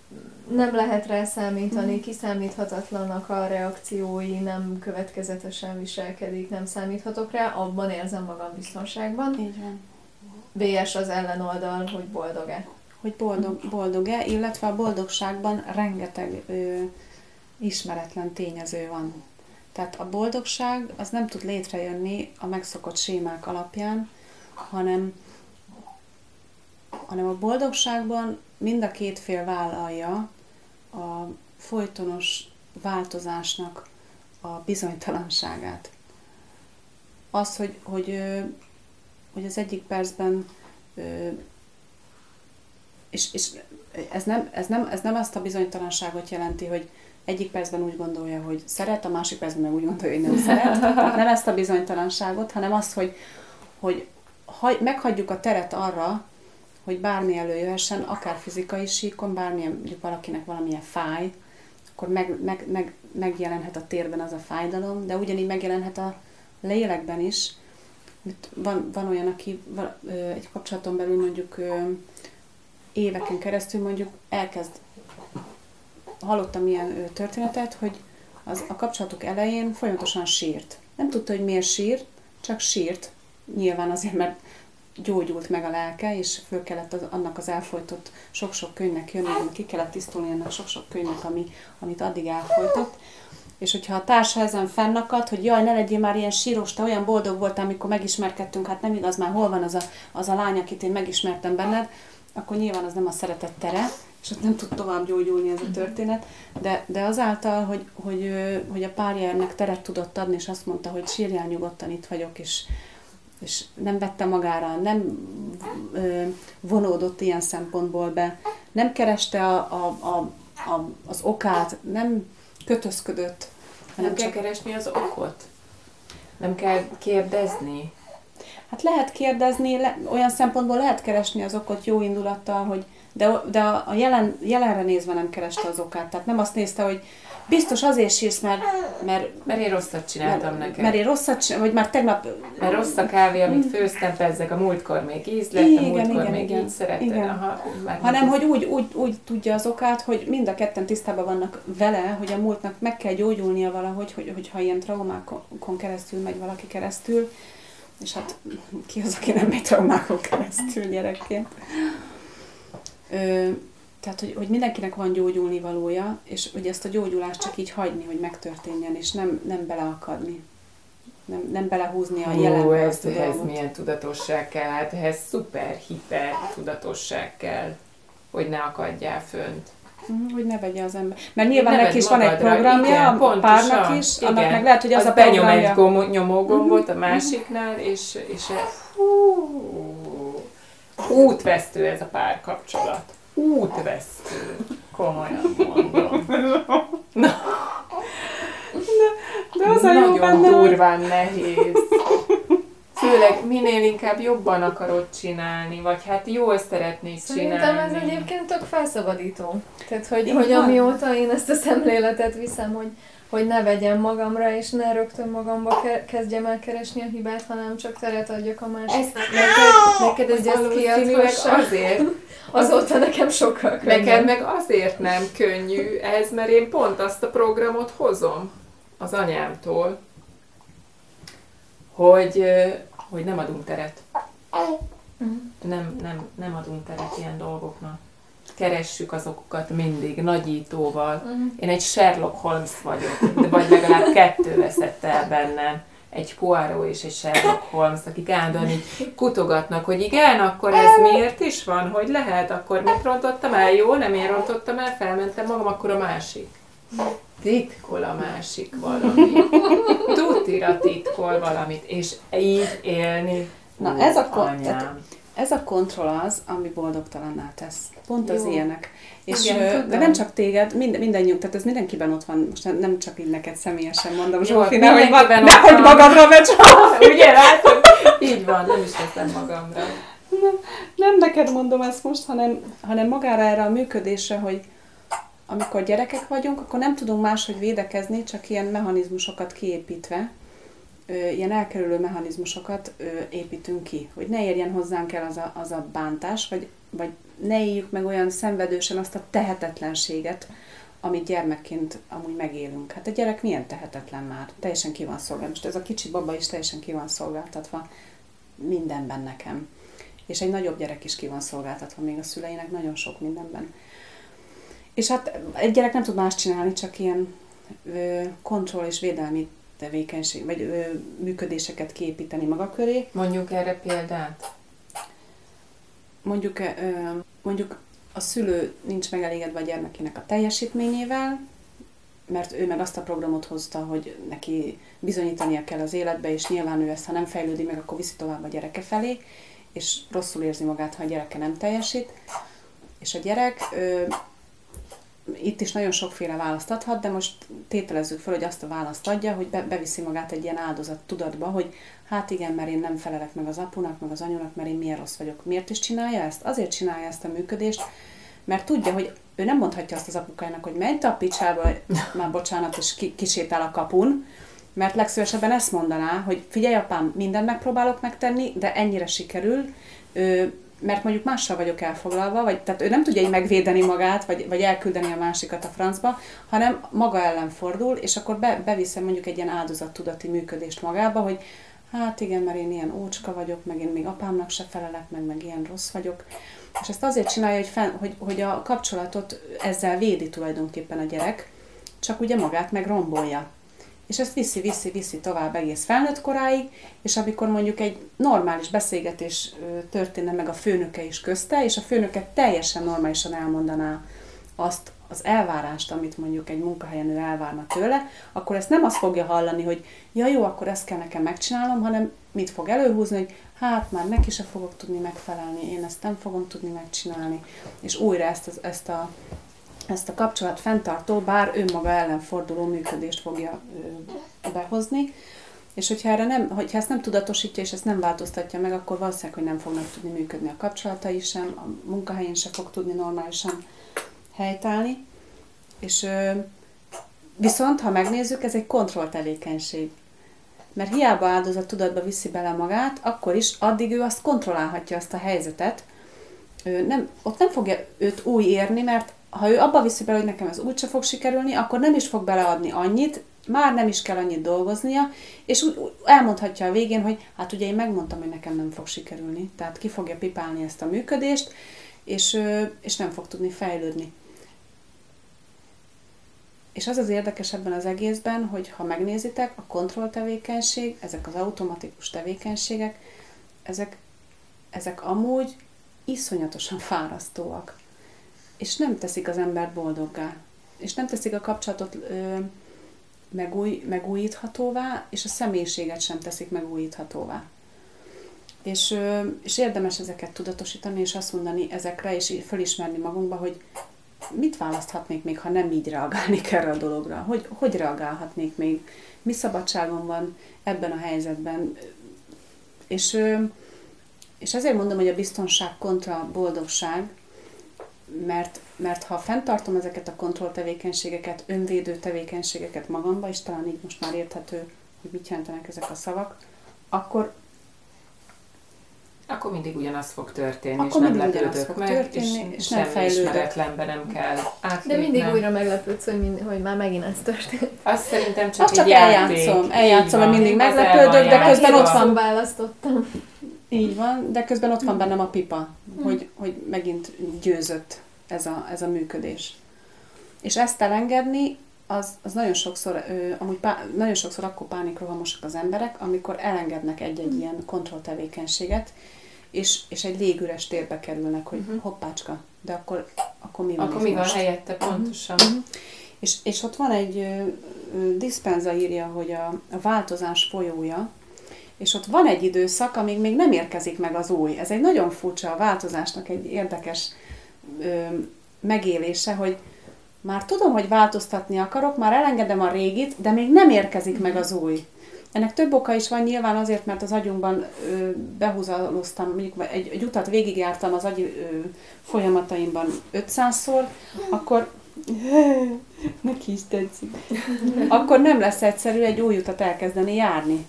nem lehet rá számítani, mm. kiszámíthatatlanak a reakciói, nem következetesen viselkedik, nem számíthatok rá, abban érzem magam biztonságban. Így van. VS az ellenoldal, hogy boldog-e. Hogy boldog, boldog-e, illetve a boldogságban rengeteg ö, ismeretlen tényező van. Tehát a boldogság az nem tud létrejönni a megszokott sémák alapján, hanem, hanem a boldogságban mind a két fél vállalja a folytonos változásnak a bizonytalanságát. Az, hogy, hogy, hogy az egyik percben és, és ez, nem, ez, nem, ez nem azt a bizonytalanságot jelenti, hogy egyik percben úgy gondolja, hogy szeret, a másik percben meg úgy gondolja, hogy nem szeret. Nem ezt a bizonytalanságot, hanem azt, hogy, hogy hagy, meghagyjuk a teret arra, hogy bármi előjöhessen, akár fizikai síkon, bármilyen, mondjuk valakinek valamilyen fáj, akkor meg, meg, meg, megjelenhet a térben az a fájdalom, de ugyanígy megjelenhet a lélekben is. Van, van olyan, aki egy kapcsolaton belül mondjuk éveken keresztül mondjuk elkezd, hallottam ilyen történetet, hogy az, a kapcsolatok elején folyamatosan sírt. Nem tudta, hogy miért sírt, csak sírt. Nyilván azért, mert gyógyult meg a lelke, és föl kellett az, annak az elfolytott sok-sok könyvnek jönni, ki kellett tisztulni ennek sok-sok könyvnek, ami, amit addig elfolytott. És hogyha a társa ezen fennakad, hogy jaj, ne legyél már ilyen síros, te olyan boldog voltál, amikor megismerkedtünk, hát nem igaz, már hol van az a, az a lány, akit én megismertem benned, akkor nyilván az nem a szeretet tere, és ott nem tud tovább gyógyulni ez a történet, de, de azáltal, hogy, hogy, hogy a párja ennek teret tudott adni, és azt mondta, hogy sírjál nyugodtan, itt vagyok, és, és nem vette magára, nem ö, vonódott ilyen szempontból be, nem kereste a, a, a, a, az okát, nem kötözködött. Nem kell csak... keresni az okot? Nem kell kérdezni? Hát lehet kérdezni, le, olyan szempontból lehet keresni az okot jó indulattal, hogy de, de a jelen, jelenre nézve nem kereste az okát. Tehát nem azt nézte, hogy biztos azért sírsz, mert... Mert, mert én rosszat csináltam mert, neked. Mert én rosszat csináltam, vagy már tegnap... Mert rossz a kávé, amit főztem, bezzeg a múltkor még íz lett, igen, a múltkor igen, még igen, így szeretted. Igen. Aha, Hanem, hogy úgy, úgy, úgy tudja az okát, hogy mind a ketten tisztában vannak vele, hogy a múltnak meg kell gyógyulnia valahogy, hogy, hogyha ilyen traumákon keresztül megy valaki keresztül, és hát ki az, aki nem megy traumákon keresztül gyerekként. Ö, tehát, hogy, hogy mindenkinek van gyógyulni valója, és hogy ezt a gyógyulást csak így hagyni, hogy megtörténjen, és nem, nem beleakadni. nem, nem belehúzni a Ó, jelenbe ez, azt a dolgot. milyen tudatosság kell? Hát ehhez szuper, hiper tudatosság kell, hogy ne akadjál fönt. Mhm, Hogy ne vegye az ember. Mert nyilván neki is van egy programja, igen, a párnak is, igen. annak meg lehet, hogy az, az a benyom programja. egy gomo- nyomógombot a másiknál, és, és hú, útvesztő ez a párkapcsolat. Útvesztő. Komolyan mondom. De az a jó Nagyon benne, hogy durván nehéz. Főleg minél inkább jobban akarod csinálni, vagy hát jól szeretnéd Szerintem csinálni. ez egyébként tök felszabadító. Tehát, hogy, Így hogy van. amióta én ezt a szemléletet viszem, hogy, hogy ne vegyem magamra, és ne rögtön magamba ke- kezdjem el keresni a hibát, hanem csak teret adjak a másiknak. Neked, neked ez Hogy ezt valószínűleg kiadhassa. azért, Azóta nekem sokkal könnyebb. neked meg azért nem könnyű ez, mert én pont azt a programot hozom az anyámtól, hogy, hogy nem adunk teret. Mhm. Nem, nem, nem adunk teret ilyen dolgoknak. Keressük azokat mindig, nagyítóval. Mhm. Én egy Sherlock Holmes vagyok, de vagy legalább kettő veszett el bennem. Egy Poirot és egy Sherlock Holmes, akik állandóan így kutogatnak, hogy igen, akkor ez miért is van, hogy lehet, akkor mit rontottam el, jó, nem én rontottam el, felmentem magam, akkor a másik. Titkol a másik valamit. Tutira titkol valamit, és így élni. Na, ez a kon- anyám. Ez a kontroll az, ami boldogtalanná tesz. Pont az Jó. ilyenek. És, Igen, de nem csak téged, mind, mindannyiunk, tehát ez mindenkiben ott van. Most nem- nem csak így neked személyesen mondom, Jó, Zsófi, nehogy, ma, nehogy magadra vegy, Ugye látod? Így van, nem is veszem magamra. Nem neked mondom ezt most, hanem, hanem magára erre a működésre, hogy amikor gyerekek vagyunk, akkor nem tudunk máshogy védekezni, csak ilyen mechanizmusokat kiépítve, ilyen elkerülő mechanizmusokat építünk ki, hogy ne érjen hozzánk el az a, az a bántás, vagy, vagy ne éljük meg olyan szenvedősen azt a tehetetlenséget, amit gyermekként amúgy megélünk. Hát a gyerek milyen tehetetlen már? Teljesen ki van szolgáltatva. Most ez a kicsi baba is teljesen ki van szolgáltatva mindenben nekem. És egy nagyobb gyerek is ki van szolgáltatva még a szüleinek nagyon sok mindenben. És hát egy gyerek nem tud más csinálni, csak ilyen ö, kontroll és védelmi tevékenység, vagy ö, működéseket kiépíteni maga köré. Mondjuk erre példát. Mondjuk, ö, mondjuk a szülő nincs megelégedve a gyermekének a teljesítményével, mert ő meg azt a programot hozta, hogy neki bizonyítania kell az életbe, és nyilván ő ezt, ha nem fejlődik meg, akkor viszi tovább a gyereke felé, és rosszul érzi magát, ha a gyereke nem teljesít. És a gyerek ö, itt is nagyon sokféle választ adhat, de most tételezzük fel, hogy azt a választ adja, hogy be, beviszi magát egy ilyen áldozat tudatba, hogy hát igen, mert én nem felelek meg az apunak, meg az anyunak, mert én milyen rossz vagyok. Miért is csinálja ezt? Azért csinálja ezt a működést, mert tudja, hogy ő nem mondhatja azt az apukájának, hogy menj te a picsába, már bocsánat, és ki, kisétál a kapun, mert legszívesebben ezt mondaná, hogy figyelj apám, mindent megpróbálok megtenni, de ennyire sikerül, mert mondjuk mással vagyok elfoglalva, vagy tehát ő nem tudja így megvédeni magát, vagy, vagy elküldeni a másikat a francba, hanem maga ellen fordul, és akkor be, beviszem mondjuk egy ilyen áldozattudati működést magába, hogy hát igen, mert én ilyen ócska vagyok, meg én még apámnak se felelek, meg, meg ilyen rossz vagyok. És ezt azért csinálja, hogy, fenn, hogy, hogy a kapcsolatot ezzel védi tulajdonképpen a gyerek, csak ugye magát meg. És ezt viszi, viszi, viszi tovább egész felnőtt koráig, és amikor mondjuk egy normális beszélgetés történne meg a főnöke is közte, és a főnöke teljesen normálisan elmondaná azt az elvárást, amit mondjuk egy munkahelyen ő elvárna tőle, akkor ezt nem azt fogja hallani, hogy ja jó, akkor ezt kell nekem megcsinálnom, hanem mit fog előhúzni, hogy hát már neki se fogok tudni megfelelni, én ezt nem fogom tudni megcsinálni, és újra ezt, az, ezt a ezt a kapcsolat fenntartó, bár önmaga ellen forduló működést fogja behozni, és hogyha, erre nem, hogyha ezt nem tudatosítja, és ezt nem változtatja meg, akkor valószínűleg, hogy nem fognak tudni működni a kapcsolatai sem, a munkahelyén se fog tudni normálisan helytállni. És viszont, ha megnézzük, ez egy kontrolltevékenység. Mert hiába áldozat tudatba viszi bele magát, akkor is addig ő azt kontrollálhatja azt a helyzetet. Nem, ott nem fogja őt új érni, mert ha ő abba viszi bele, hogy nekem ez úgyse fog sikerülni, akkor nem is fog beleadni annyit, már nem is kell annyit dolgoznia, és úgy, elmondhatja a végén, hogy hát ugye én megmondtam, hogy nekem nem fog sikerülni, tehát ki fogja pipálni ezt a működést, és, és nem fog tudni fejlődni. és az az érdekes ebben az egészben, hogy ha megnézitek, a kontrolltevékenység, ezek az automatikus tevékenységek, ezek, ezek amúgy iszonyatosan fárasztóak. És nem teszik az embert boldoggá. És nem teszik a kapcsolatot ö, megúj, megújíthatóvá, és a személyiséget sem teszik megújíthatóvá. És, ö, és érdemes ezeket tudatosítani, és azt mondani ezekre, és felismerni magunkba, hogy mit választhatnék még, ha nem így reagálnék erre a dologra? Hogy, hogy reagálhatnék még? Mi szabadságom van ebben a helyzetben? És, és ezért mondom, hogy a biztonság kontra boldogság, mert, mert ha fenntartom ezeket a kontrolltevékenységeket, önvédő tevékenységeket magamba, és talán így most már érthető, hogy mit jelentenek ezek a szavak, akkor akkor mindig ugyanaz fog történni, Akkor és nem lepődök meg, történni, és, és nem ismeretlenbe nem kell átlépnem. De mindig újra meglepődsz, hogy, mind, hogy már megint ez történt. Azt szerintem csak Azt csak eljátszom, eljátszom, hogy mindig meglepődök, de közben ott van. választottam. Így van, de közben ott van bennem a pipa, hmm. hogy, hogy megint győzött ez a, ez a működés. És ezt elengedni, az, az nagyon sokszor, ö, amúgy pá, nagyon sokszor akkor pánikrohamosak az emberek, amikor elengednek egy-egy hmm. ilyen kontrolltevékenységet, és, és egy légüres térbe kerülnek, hogy uh-huh. hoppácska, de akkor, akkor mi van Akkor mi van helyette, pontosan. Uh-huh. És, és ott van egy uh, Dispenza írja, hogy a, a változás folyója, és ott van egy időszak, amíg még nem érkezik meg az új. Ez egy nagyon furcsa a változásnak egy érdekes ö, megélése, hogy már tudom, hogy változtatni akarok, már elengedem a régit, de még nem érkezik meg az új. Ennek több oka is van nyilván azért, mert az agyunkban ö, behúzaloztam, mondjuk egy, egy utat végigjártam az agy ö, folyamataimban 500-szor, akkor neki is tetszik. Akkor nem lesz egyszerű egy új utat elkezdeni járni.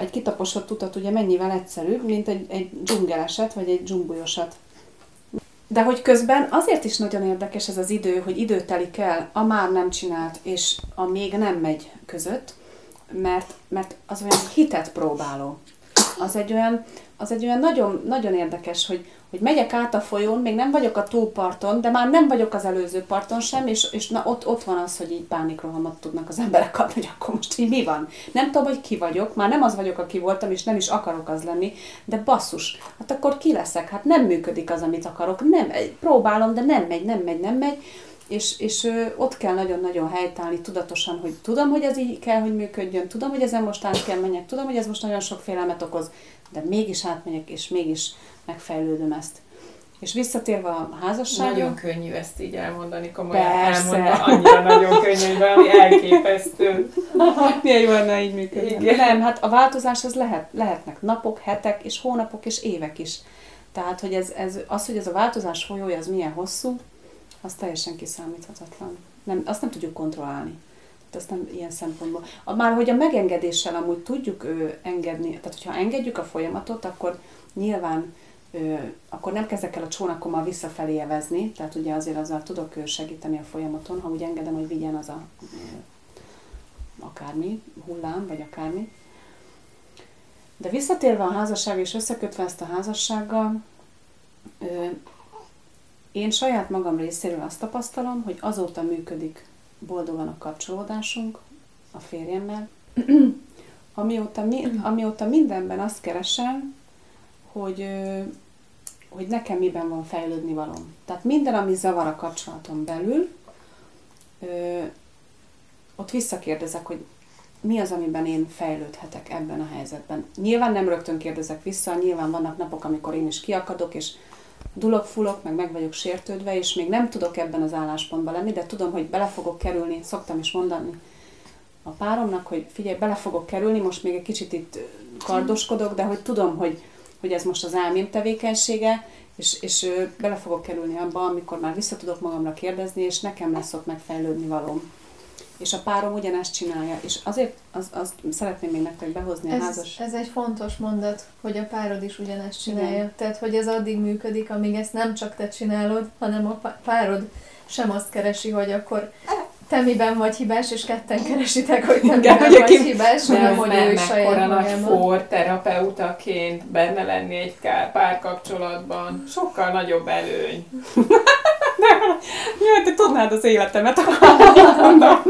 Egy kitaposott utat ugye mennyivel egyszerűbb, mint egy, egy dzsungeleset, vagy egy dzsumbujosat. De hogy közben azért is nagyon érdekes ez az idő, hogy idő telik el a már nem csinált és a még nem megy között, mert, mert az olyan hitet próbáló. Az egy olyan, az egy olyan nagyon, nagyon érdekes, hogy, hogy megyek át a folyón, még nem vagyok a túlparton, de már nem vagyok az előző parton sem, és, és na, ott, ott van az, hogy így pánikrohamot tudnak az emberek kapni, hogy akkor most így mi van. Nem tudom, hogy ki vagyok, már nem az vagyok, aki voltam, és nem is akarok az lenni, de basszus, hát akkor ki leszek? Hát nem működik az, amit akarok, nem, próbálom, de nem megy, nem megy, nem megy, és, és ott kell nagyon-nagyon helytállni tudatosan, hogy tudom, hogy ez így kell, hogy működjön, tudom, hogy ezen most át kell menjek, tudom, hogy ez most nagyon sok félelmet okoz, de mégis átmegyek, és mégis megfejlődöm ezt. És visszatérve a házasságra... Nagyon könnyű ezt így elmondani, komolyan Persze. elmondva, annyira nagyon könnyű, hogy valami elképesztő. Milyen jó lenne így működni. Nem, hát a változás az lehet, lehetnek napok, hetek, és hónapok, és évek is. Tehát, hogy ez, ez, az, hogy ez a változás folyója, az milyen hosszú, az teljesen kiszámíthatatlan. Nem, azt nem tudjuk kontrollálni. Tehát azt nem ilyen szempontból. Már hogy a megengedéssel amúgy tudjuk ő, engedni, tehát hogyha engedjük a folyamatot, akkor nyilván ö, akkor nem kezdek el a csónakommal visszafelé evezni, tehát ugye azért azzal tudok segíteni a folyamaton, ha úgy engedem, hogy vigyen az a akármi, hullám, vagy akármi. De visszatérve a házasság és összekötve ezt a házassággal, én saját magam részéről azt tapasztalom, hogy azóta működik boldogan a kapcsolódásunk a férjemmel, amióta, mi, amióta mindenben azt keresem, hogy, hogy nekem miben van fejlődni valom. Tehát minden, ami zavar a kapcsolaton belül, ott visszakérdezek, hogy mi az, amiben én fejlődhetek ebben a helyzetben. Nyilván nem rögtön kérdezek vissza, nyilván vannak napok, amikor én is kiakadok, és dulok-fulok, meg meg vagyok sértődve, és még nem tudok ebben az álláspontban lenni, de tudom, hogy bele fogok kerülni, szoktam is mondani a páromnak, hogy figyelj, bele fogok kerülni, most még egy kicsit itt kardoskodok, de hogy tudom, hogy, hogy ez most az elmém tevékenysége, és, és bele fogok kerülni abba, amikor már vissza tudok magamra kérdezni, és nekem lesz ott megfejlődni valóm és a párom ugyanezt csinálja. És azért az, az szeretném még nektek behozni ez, a házas... Ez egy fontos mondat, hogy a párod is ugyanezt csinálja. Igen. Tehát, hogy ez addig működik, amíg ezt nem csak te csinálod, hanem a párod sem azt keresi, hogy akkor te miben vagy hibás, és ketten keresitek, hogy te miben vagy ki... hibás, nem, hogy ő saját nagy for terapeutaként benne lenni egy párkapcsolatban. Sokkal nagyobb előny. Jaj, te tudnád az életemet, akkor mondom.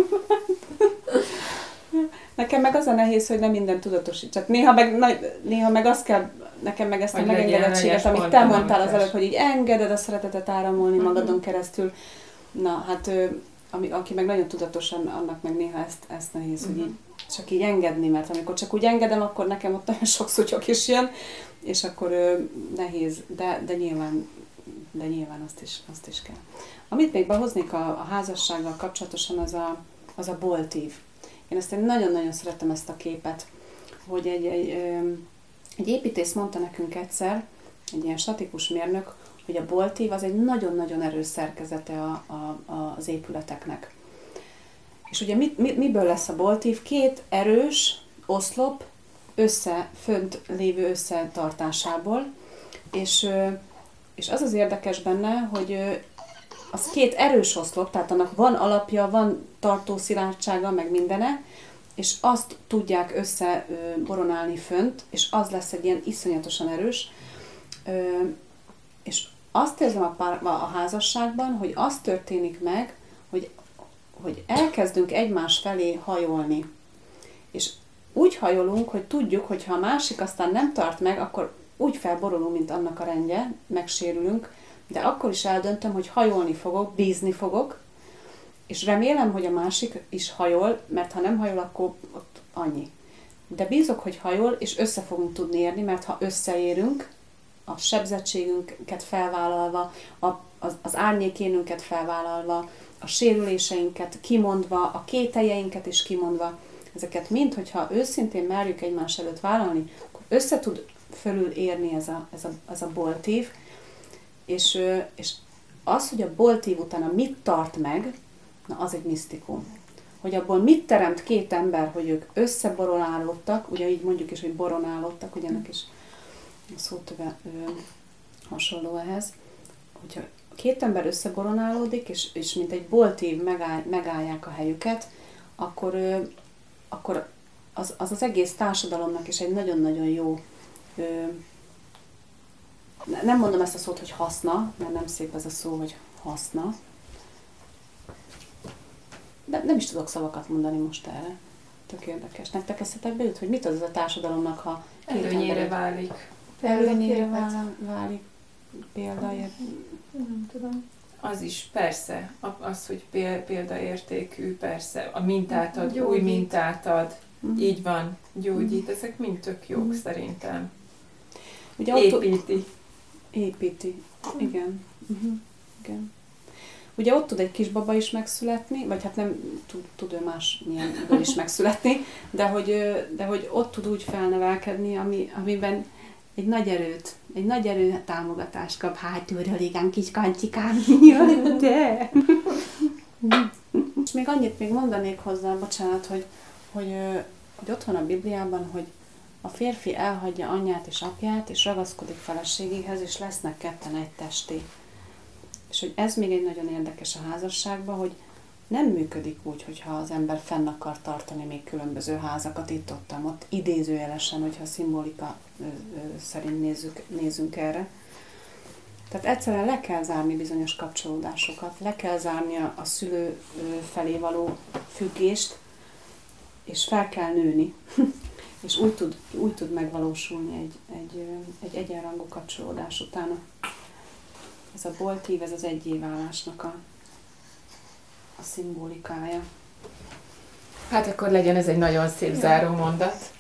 Nekem meg az a nehéz, hogy nem minden tudatosít. Tehát néha meg, na, néha meg azt kell, nekem meg ezt a megengedettséget, amit te mondtál az előbb, hogy így engeded a szeretetet áramolni Mhm. magadon keresztül. Na, hát ami, aki meg nagyon tudatosan, annak meg néha ezt, ezt nehéz, hogy Mhm. így csak így engedni, mert amikor csak úgy engedem, akkor nekem ott nagyon sok szutyok is jön, és akkor ö, nehéz, de, de nyilván de nyilván azt is, azt is kell. Amit még behoznék a, a házassággal kapcsolatosan, az a, az a boltív. Én ezt én nagyon-nagyon szeretem ezt a képet, hogy egy, egy, egy építész mondta nekünk egyszer, egy ilyen statikus mérnök, hogy a boltív az egy nagyon-nagyon erős szerkezete a, a, a, az épületeknek. És ugye mit, mi, miből lesz a boltív? Két erős oszlop össze, fönt lévő összetartásából, és, és az az érdekes benne, hogy az két erős oszlop, tehát annak van alapja, van tartó szilárdsága, meg mindene, és azt tudják összeboronálni fönt, és az lesz egy ilyen iszonyatosan erős. És azt érzem a, pár, a házasságban, hogy az történik meg, hogy, hogy elkezdünk egymás felé hajolni. És úgy hajolunk, hogy tudjuk, hogy ha a másik aztán nem tart meg, akkor úgy felborulunk, mint annak a rendje, megsérülünk, de akkor is eldöntöm, hogy hajolni fogok, bízni fogok, és remélem, hogy a másik is hajol, mert ha nem hajol, akkor ott annyi. De bízok, hogy hajol, és össze fogunk tudni érni, mert ha összeérünk, a sebzettségünket felvállalva, a, az, az árnyékénünket felvállalva, a sérüléseinket kimondva, a kételjeinket is kimondva, ezeket mind, hogyha őszintén merjük egymás előtt vállalni, akkor össze tud fölül érni ez a, ez a, ez a boltív, és, és az, hogy a boltív utána mit tart meg, na az egy misztikum. Hogy abból mit teremt két ember, hogy ők összeboronálódtak, ugye így mondjuk is, hogy boronálódtak, ugye ennek is a szótöve ö, hasonló ehhez, hogyha két ember összeboronálódik, és, és mint egy boltív megáll, megállják a helyüket, akkor, ö, akkor az, az az egész társadalomnak is egy nagyon-nagyon jó ö, ne- nem mondom ezt a szót, hogy haszna, mert nem szép ez a szó, hogy haszna. De nem is tudok szavakat mondani most erre. Tök érdekes. Nektek eszetekbe jut, hogy mit az a társadalomnak, ha két Előnyére válik. Vál- válik példája. Nem tudom. Az is, persze. Az, hogy pél- példaértékű, persze. A mintát ad, Gyógyít. új mintát ad. Mhm. Így van, gyógyít. Ezek mind tök jók szerintem. Ugye Építi. építi. Igen. Uh-huh. Igen. Ugye ott tud egy kisbaba is megszületni, vagy hát nem tud, tud ő más milyenből is megszületni, de hogy, de hogy ott tud úgy felnevelkedni, ami, amiben egy nagy erőt, egy nagy erő támogatást kap hátulról, igen, kis kancsikám. Jaj, de! És még annyit még mondanék hozzá, bocsánat, hogy, hogy, hogy ott van a Bibliában, hogy a férfi elhagyja anyját és apját, és ragaszkodik feleségéhez, és lesznek ketten egy testé. És hogy ez még egy nagyon érdekes a házasságban, hogy nem működik úgy, hogyha az ember fenn akar tartani még különböző házakat itt ott, ott idézőjelesen, hogyha szimbolika szerint nézzük, nézzünk erre. Tehát egyszerűen le kell zárni bizonyos kapcsolódásokat, le kell zárni a, szülő felé való függést, és fel kell nőni. és úgy tud, úgy tud megvalósulni egy, egy, egy egyenrangú kapcsolódás utána. Ez a boltív, ez az egyéválásnak a, a szimbolikája. Hát akkor legyen ez egy nagyon szép záró mondat.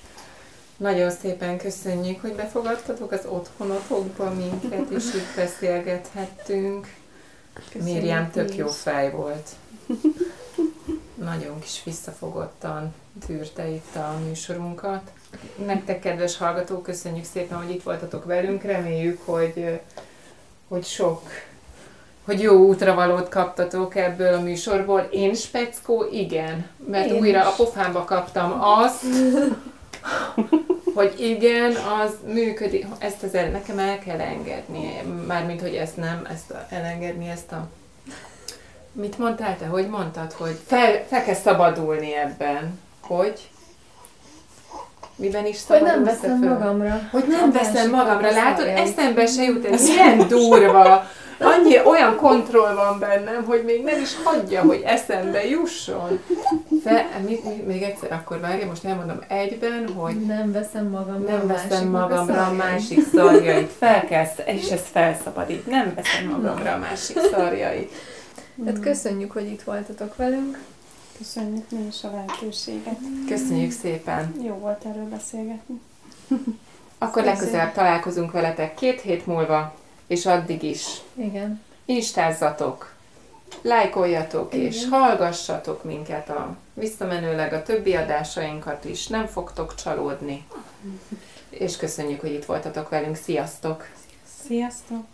Nagyon szépen köszönjük, hogy befogadtatok az otthonotokba minket, és így beszélgethettünk. Miriam tök jó fej volt. Nagyon kis visszafogottan tűrte itt a műsorunkat. Nektek, kedves hallgatók, köszönjük szépen, hogy itt voltatok velünk. Reméljük, hogy, hogy sok, hogy jó útravalót kaptatok ebből a műsorból. Én speckó, igen, mert Én újra is. a pofámba kaptam azt, hogy igen, az működik, ezt az el, nekem el kell engedni, mármint, hogy ezt nem, ezt a, elengedni, ezt a Mit mondtál te? Hogy mondtad, hogy fel, fel kell szabadulni ebben? Hogy? Miben is Hogy nem veszem föl? magamra. Hogy nem A veszem magamra, látod? Eszembe se jut, ez ilyen durva. annyi olyan kontroll van bennem, hogy még nem is hagyja, hogy eszembe jusson. Fe, mit, mit, még egyszer akkor várja, most elmondom egyben, hogy Nem veszem magamra nem veszem magamra a másik szarjait. Fel kell, és ez felszabadít. Nem veszem magamra a másik szarjait. Hát köszönjük, hogy itt voltatok velünk. Köszönjük mi is a lehetőséget. Köszönjük szépen. Jó volt erről beszélgetni. Akkor Köszönjük. legközelebb találkozunk veletek két hét múlva, és addig is Igen. instázzatok, lájkoljatok és Igen. hallgassatok minket a visszamenőleg a többi adásainkat is, nem fogtok csalódni. És köszönjük, hogy itt voltatok velünk. Sziasztok! Sziasztok!